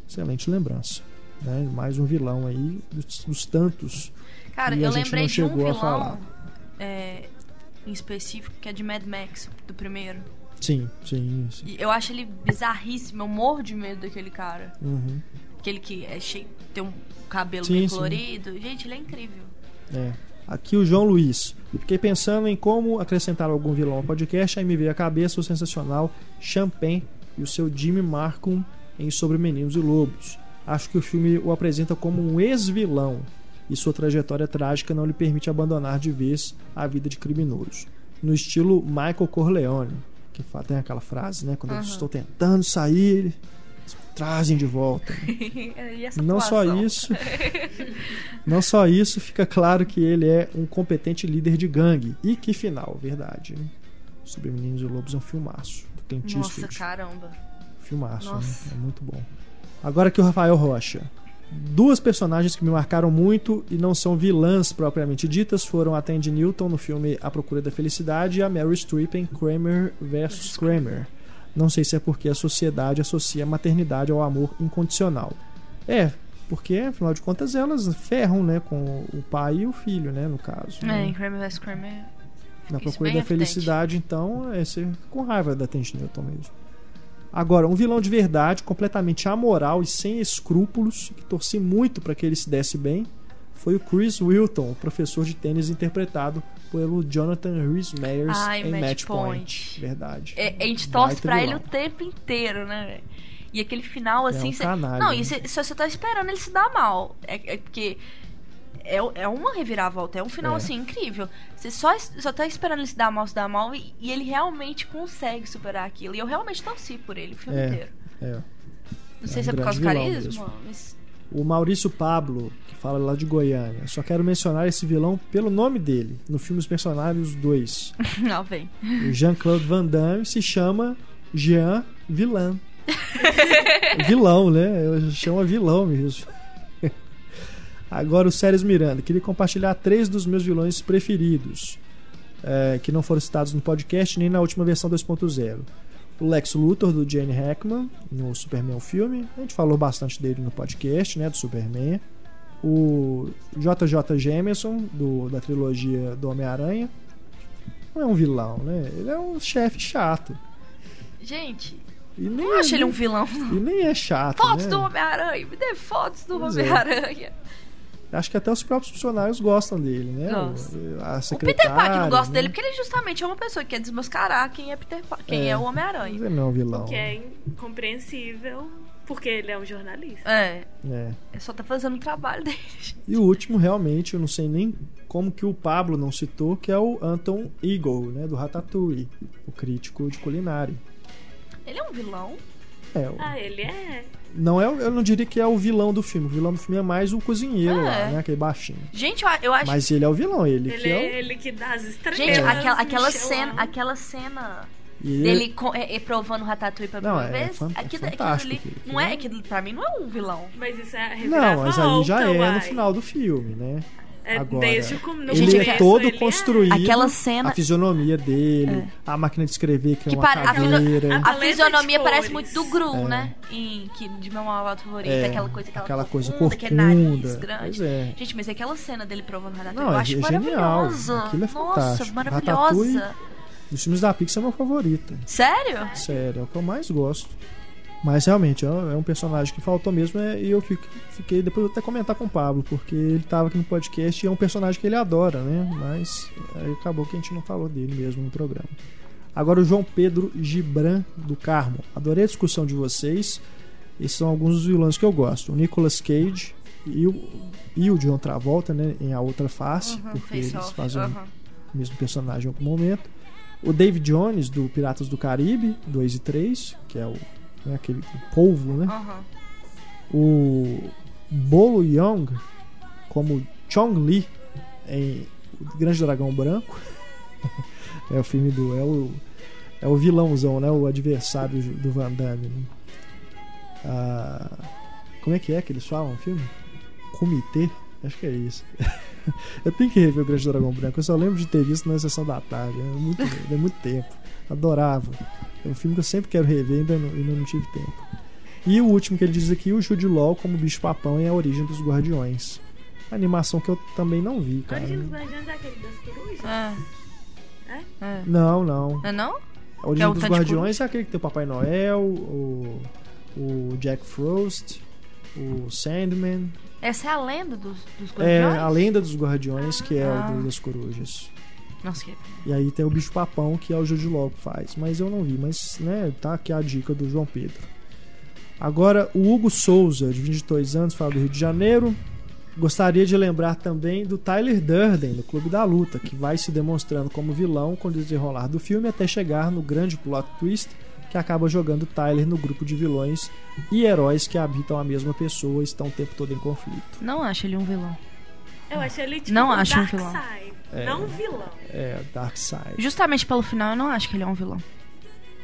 Excelente lembrança. Né? Mais um vilão aí dos, dos tantos. Cara, a eu lembrei de um vilão é, em específico que é de Mad Max, do primeiro. Sim, sim, sim. E eu acho ele bizarríssimo, eu morro de medo daquele cara. Uhum. Aquele que é cheio, tem um cabelo Sim, meio sim. colorido. Gente, ele é incrível. É. Aqui o João Luiz. Fiquei pensando em como acrescentar algum vilão ao podcast, aí me veio à cabeça o sensacional Champagne e o seu Jimmy Markham em Sobre Meninos e Lobos. Acho que o filme o apresenta como um ex-vilão. e sua trajetória trágica não lhe permite abandonar de vez a vida de criminoso. No estilo Michael Corleone, que tem aquela frase, né? Quando eu estou tentando sair, trazem de volta. Não só isso, não só isso, fica claro que ele é um competente líder de gangue. E que final, verdade. né? Sobre Meninos e Lobos é um filmaço. Do Clint Nossa, Eastwood. caramba. Filmaço, né? É muito bom. Agora aqui o Rafael Rocha. Duas personagens que me marcaram muito e não são vilãs propriamente ditas foram a Tandy Newton no filme A Procura da Felicidade e a Mary Streep em Kramer vs. Kramer. Não sei se é porque a sociedade associa a maternidade ao amor incondicional. É, porque afinal de contas elas ferram, né, com o pai e o filho, né, no caso. É, né? em vs. Kramer. Na procura da evidente. felicidade, então, é ser com raiva da Tandy Newton mesmo. Agora, um vilão de verdade, completamente amoral e sem escrúpulos, que torci muito para que ele se desse bem, foi o Chris Wilton, o professor de tênis interpretado pelo Jonathan Rhys Meyers Ai, em Match Match Point. Point. Verdade. É, a gente torce pra ele o tempo inteiro, né? E aquele final, É assim. um cê- canalha, Não, né? e cê- se você tá esperando ele se dar mal. É, é porque. É, é uma reviravolta, é um final É. assim incrível. Você só, só tá esperando ele se dar mal, se dar mal, e, e ele realmente consegue superar aquilo. E eu realmente torci por ele o filme É. inteiro. É. Não sei um se é por causa do carisma, mas. O Maurício Pablo, que fala lá de Goiânia. Só quero mencionar esse vilão pelo nome dele, no filme Os Mercenários 2. Não, vem. O Jean-Claude Van Damme se chama Jean Villan. vilão, né? Eu chamo vilão mesmo. Agora o Séries Miranda. Queria compartilhar três dos meus vilões preferidos. é, que não foram citados no podcast nem na última versão 2.0. O Lex Luthor, do Jane Hackman, no Superman filme. A gente falou bastante dele no podcast, né? Do Superman. O JJ Jameson, do, da trilogia do Homem-Aranha. Não é um vilão, né? Ele é um chefe chato. Gente, E nem, eu acho ele um vilão. e nem é chato. Fotos né? do Homem-Aranha, me dê fotos do Pois é. Acho que até os próprios funcionários gostam dele, né? O, a O Peter Parker não gosta né? dele porque ele justamente é uma pessoa que quer desmascarar quem é Peter Pa- quem é, É. o Homem-Aranha. ele não é um vilão. Que é incompreensível, porque ele é um jornalista. É, É. ele só tá fazendo o trabalho dele. E o último, realmente, eu não sei nem como que o Pablo não citou, que é o Anton Eagle, né? Do Ratatouille, o crítico de culinária. Ele é um vilão? É, o- Ah, ele é. não é, o- eu não diria que é o vilão do filme. O vilão do filme é mais o cozinheiro É. lá, né? Aquele baixinho. Gente, eu, eu acho. Mas ele é o vilão, ele, Ele que é, é ele que dá as estrelas. Gente, aquela, aquela cena, aquela cena o. e ele- dele co- é, é provando o Ratatouille pela Não, primeira é vez, fan- é aquilo, ali aquilo. não é, aquilo pra mim não é um vilão. Mas isso é a Não, mas aí já é no final do filme, né? É Agora, desde o no ele começo, é todo ele construído. Aquela cena- A fisionomia dele, a máquina de escrever, que é Que uma pare- a filo- cadeira. A paleta de fisionomia parece muito do Gru, É. né? Em, que, de meu malvado favorito, É, aquela coisa, aquela, aquela coisa corcunda, aquele nariz corcunda. grande. Pois é. Gente, mas aquela cena dele provando Ratatouille, Não, eu é acho genial. maravilhosa. Aquilo é Nossa, fantástico. maravilhosa. Ratatouille- Os filmes da Pixar é meu favorito. Sério? Sério, é o que eu mais gosto. Mas realmente, é é um personagem que faltou mesmo é- e eu fico- fiquei. Depois eu até comentar com o Pablo, porque ele tava aqui no podcast e é um personagem que ele adora, né? Mas aí acabou que a gente não falou dele mesmo no programa. Agora o João Pedro Gibran do Carmo. Adorei a discussão de vocês. Esses são alguns dos vilões que eu gosto. O Nicolas Cage e o, e o John Travolta, né? Em A Outra Face, Uhum, porque eles off, fazem uhum. o mesmo personagem em algum momento. O David Jones, do Piratas do Caribe, 2 e 3, que é o né, aquele polvo, né? O Bolo Young, como Chong Li, em O Grande Dragão Branco. é o filme do. É o, é o vilãozão, né? O adversário do Van Damme. né? Ah, como é que é que eles falam o filme? Comitê? Acho que é isso. eu tenho que rever o Grande Dragão Branco. Eu só lembro de ter visto na sessão da tarde. É muito, é muito tempo. Adorava. É um filme que eu sempre quero rever e ainda não, ainda não tive tempo. E o último que ele diz aqui, o Jude Law como bicho papão e a origem dos guardiões. A animação que eu também não vi, cara. Origem dos Guardiões é aquele das corujas? É. É? É. Não, não. É não? A origem o dos guardiões é aquele que tem o Papai Noel, o, o Jack Frost, o Sandman. Essa é a lenda dos, dos É guardiões? a lenda dos guardiões, que é Ah. o das corujas. E aí tem o bicho papão, que é o Jude Law faz. Mas eu não vi, mas né, tá aqui a dica do João Pedro. Agora, o Hugo Souza, de 22 anos, fala do Rio de Janeiro. Gostaria de lembrar também do Tyler Durden, no Clube da Luta, que vai se demonstrando como vilão com o desenrolar do filme até chegar no grande plot twist que acaba jogando Tyler no grupo de vilões e heróis que habitam a mesma pessoa e estão o tempo todo em conflito. Não acho ele um vilão. Eu acho ele tipo Não um acho um Dark vilão. Side, É. não um vilão. É, Dark Side. Justamente pelo final, eu não acho que ele é um vilão.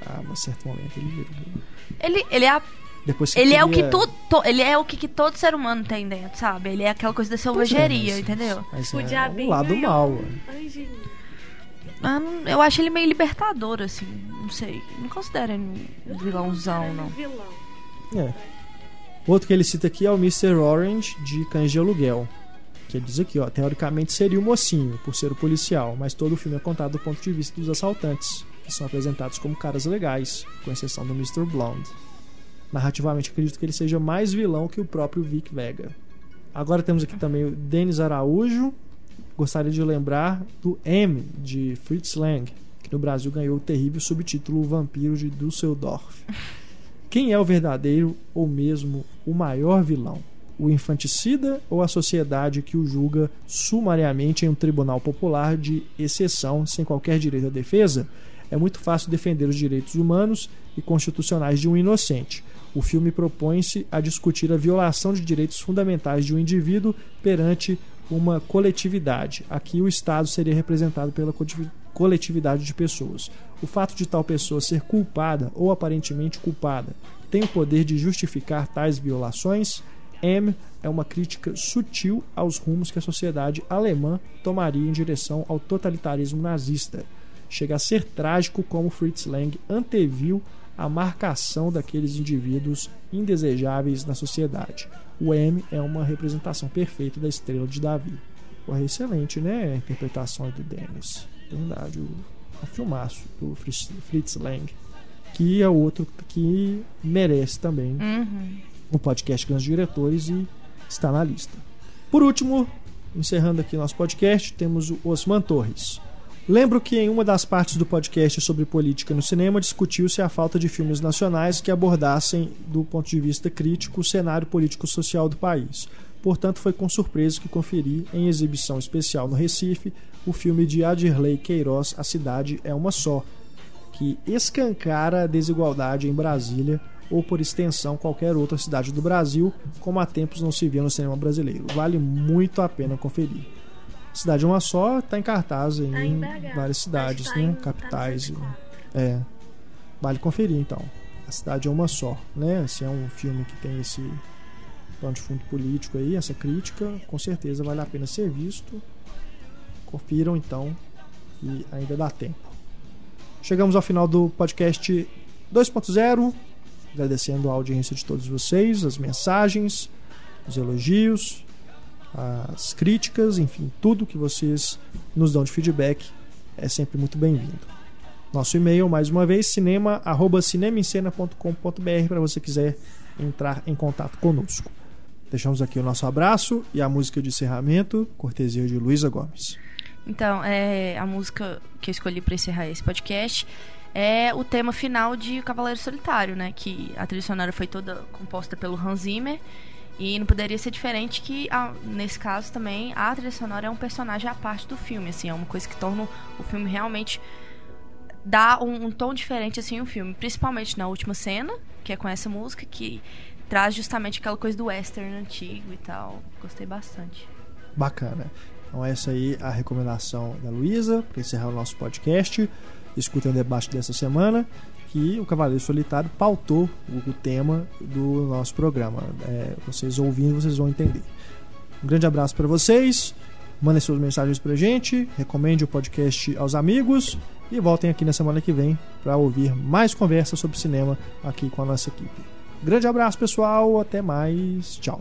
Ah, mas certo momento ele vira. vilão. Ele, ele é a Depois Ele é o que tu, to- ele é o que, que todo ser humano tem dentro, sabe? Ele é aquela coisa da é, selvageria, mas- entendeu? Mas O é diabinho o lado mal. Ah, eu acho ele meio libertador, assim. Não sei. Não considero ele um vilãozão, Ele é não. um vilão. É. Outro que ele cita aqui é o Mr. Orange de Cães de Aluguel. Ele diz aqui, ó, teoricamente seria o mocinho, por ser o policial, mas todo o filme é contado do ponto de vista dos assaltantes, que são apresentados como caras legais, com exceção do Mr. Blonde. Narrativamente, acredito que ele seja mais vilão que o próprio Vic Vega. Agora temos aqui também o Denis Araújo. Gostaria de lembrar do M, de Fritz Lang, que no Brasil ganhou o terrível subtítulo O Vampiro de Düsseldorf. Quem é o verdadeiro ou mesmo o maior vilão? O infanticida ou a sociedade que o julga sumariamente em um tribunal popular de exceção, sem qualquer direito à defesa? É muito fácil defender os direitos humanos e constitucionais de um inocente. O filme propõe-se a discutir a violação de direitos fundamentais de um indivíduo perante uma coletividade. Aqui o Estado seria representado pela coleti- coletividade de pessoas. O fato de tal pessoa ser culpada ou aparentemente culpada tem o poder de justificar tais violações? M é uma crítica sutil aos rumos que a sociedade alemã tomaria em direção ao totalitarismo nazista. Chega a ser trágico como Fritz Lang anteviu a marcação daqueles indivíduos indesejáveis na sociedade. O M é uma representação perfeita da estrela de Davi. É excelente, né? A interpretação do Dennis. Verdade, o, o filmaço do Fritz, Fritz Lang. Que é outro que merece também Uhum. O podcast Grandes Diretores e está na lista. Por último, encerrando aqui nosso podcast, temos o Osman Torres. Lembro que em uma das partes do podcast sobre política no cinema discutiu-se a falta de filmes nacionais que abordassem, do ponto de vista crítico, o cenário político-social do país. Portanto, foi com surpresa que conferi, em exibição especial no Recife, o filme de Adirley Queiroz, A Cidade é Uma Só, que escancara a desigualdade em Brasília ou, por extensão, qualquer outra cidade do Brasil, como há tempos não se via no cinema brasileiro. Vale muito a pena conferir. Cidade é uma só está em cartaz em, Tá em várias cidades, né? tá Capitais. 104. é. Vale conferir então. A cidade é uma só, né? Se é um filme que tem esse plano de fundo político aí, essa crítica, com certeza vale a pena ser visto. Confiram então e ainda dá tempo. Chegamos ao final do podcast 2.0, agradecendo a audiência de todos vocês, as mensagens, os elogios, as críticas, enfim, tudo que vocês nos dão de feedback é sempre muito bem-vindo. Nosso e-mail, mais uma vez, cinema, arroba cinemascena.com.br para você quiser entrar em contato conosco. Deixamos aqui o nosso abraço e a música de encerramento, cortesia de Luísa Gomes. Então, é, a música que eu escolhi pra encerrar esse podcast é o tema final de Cavaleiro Solitário, né? Que a trilha sonora foi toda composta pelo Hans Zimmer. E não poderia ser diferente que, nesse caso também, a trilha sonora é um personagem à parte do filme, assim. É uma coisa que torna o filme realmente... Dá um, um tom diferente, assim, o filme. Principalmente na última cena, que é com essa música, que traz justamente aquela coisa do western antigo e tal. Gostei bastante. Bacana. Então essa aí é a recomendação da Luísa para encerrar o nosso podcast. Escutem o debate dessa semana que o Cavaleiro Solitário pautou o, tema do nosso programa. É, vocês ouvindo, vocês vão entender. Um grande abraço para vocês. Mandem suas mensagens pra gente, recomende o podcast aos amigos e voltem aqui na semana que vem para ouvir mais conversas sobre cinema aqui com a nossa equipe. Grande abraço, pessoal. Até mais. Tchau.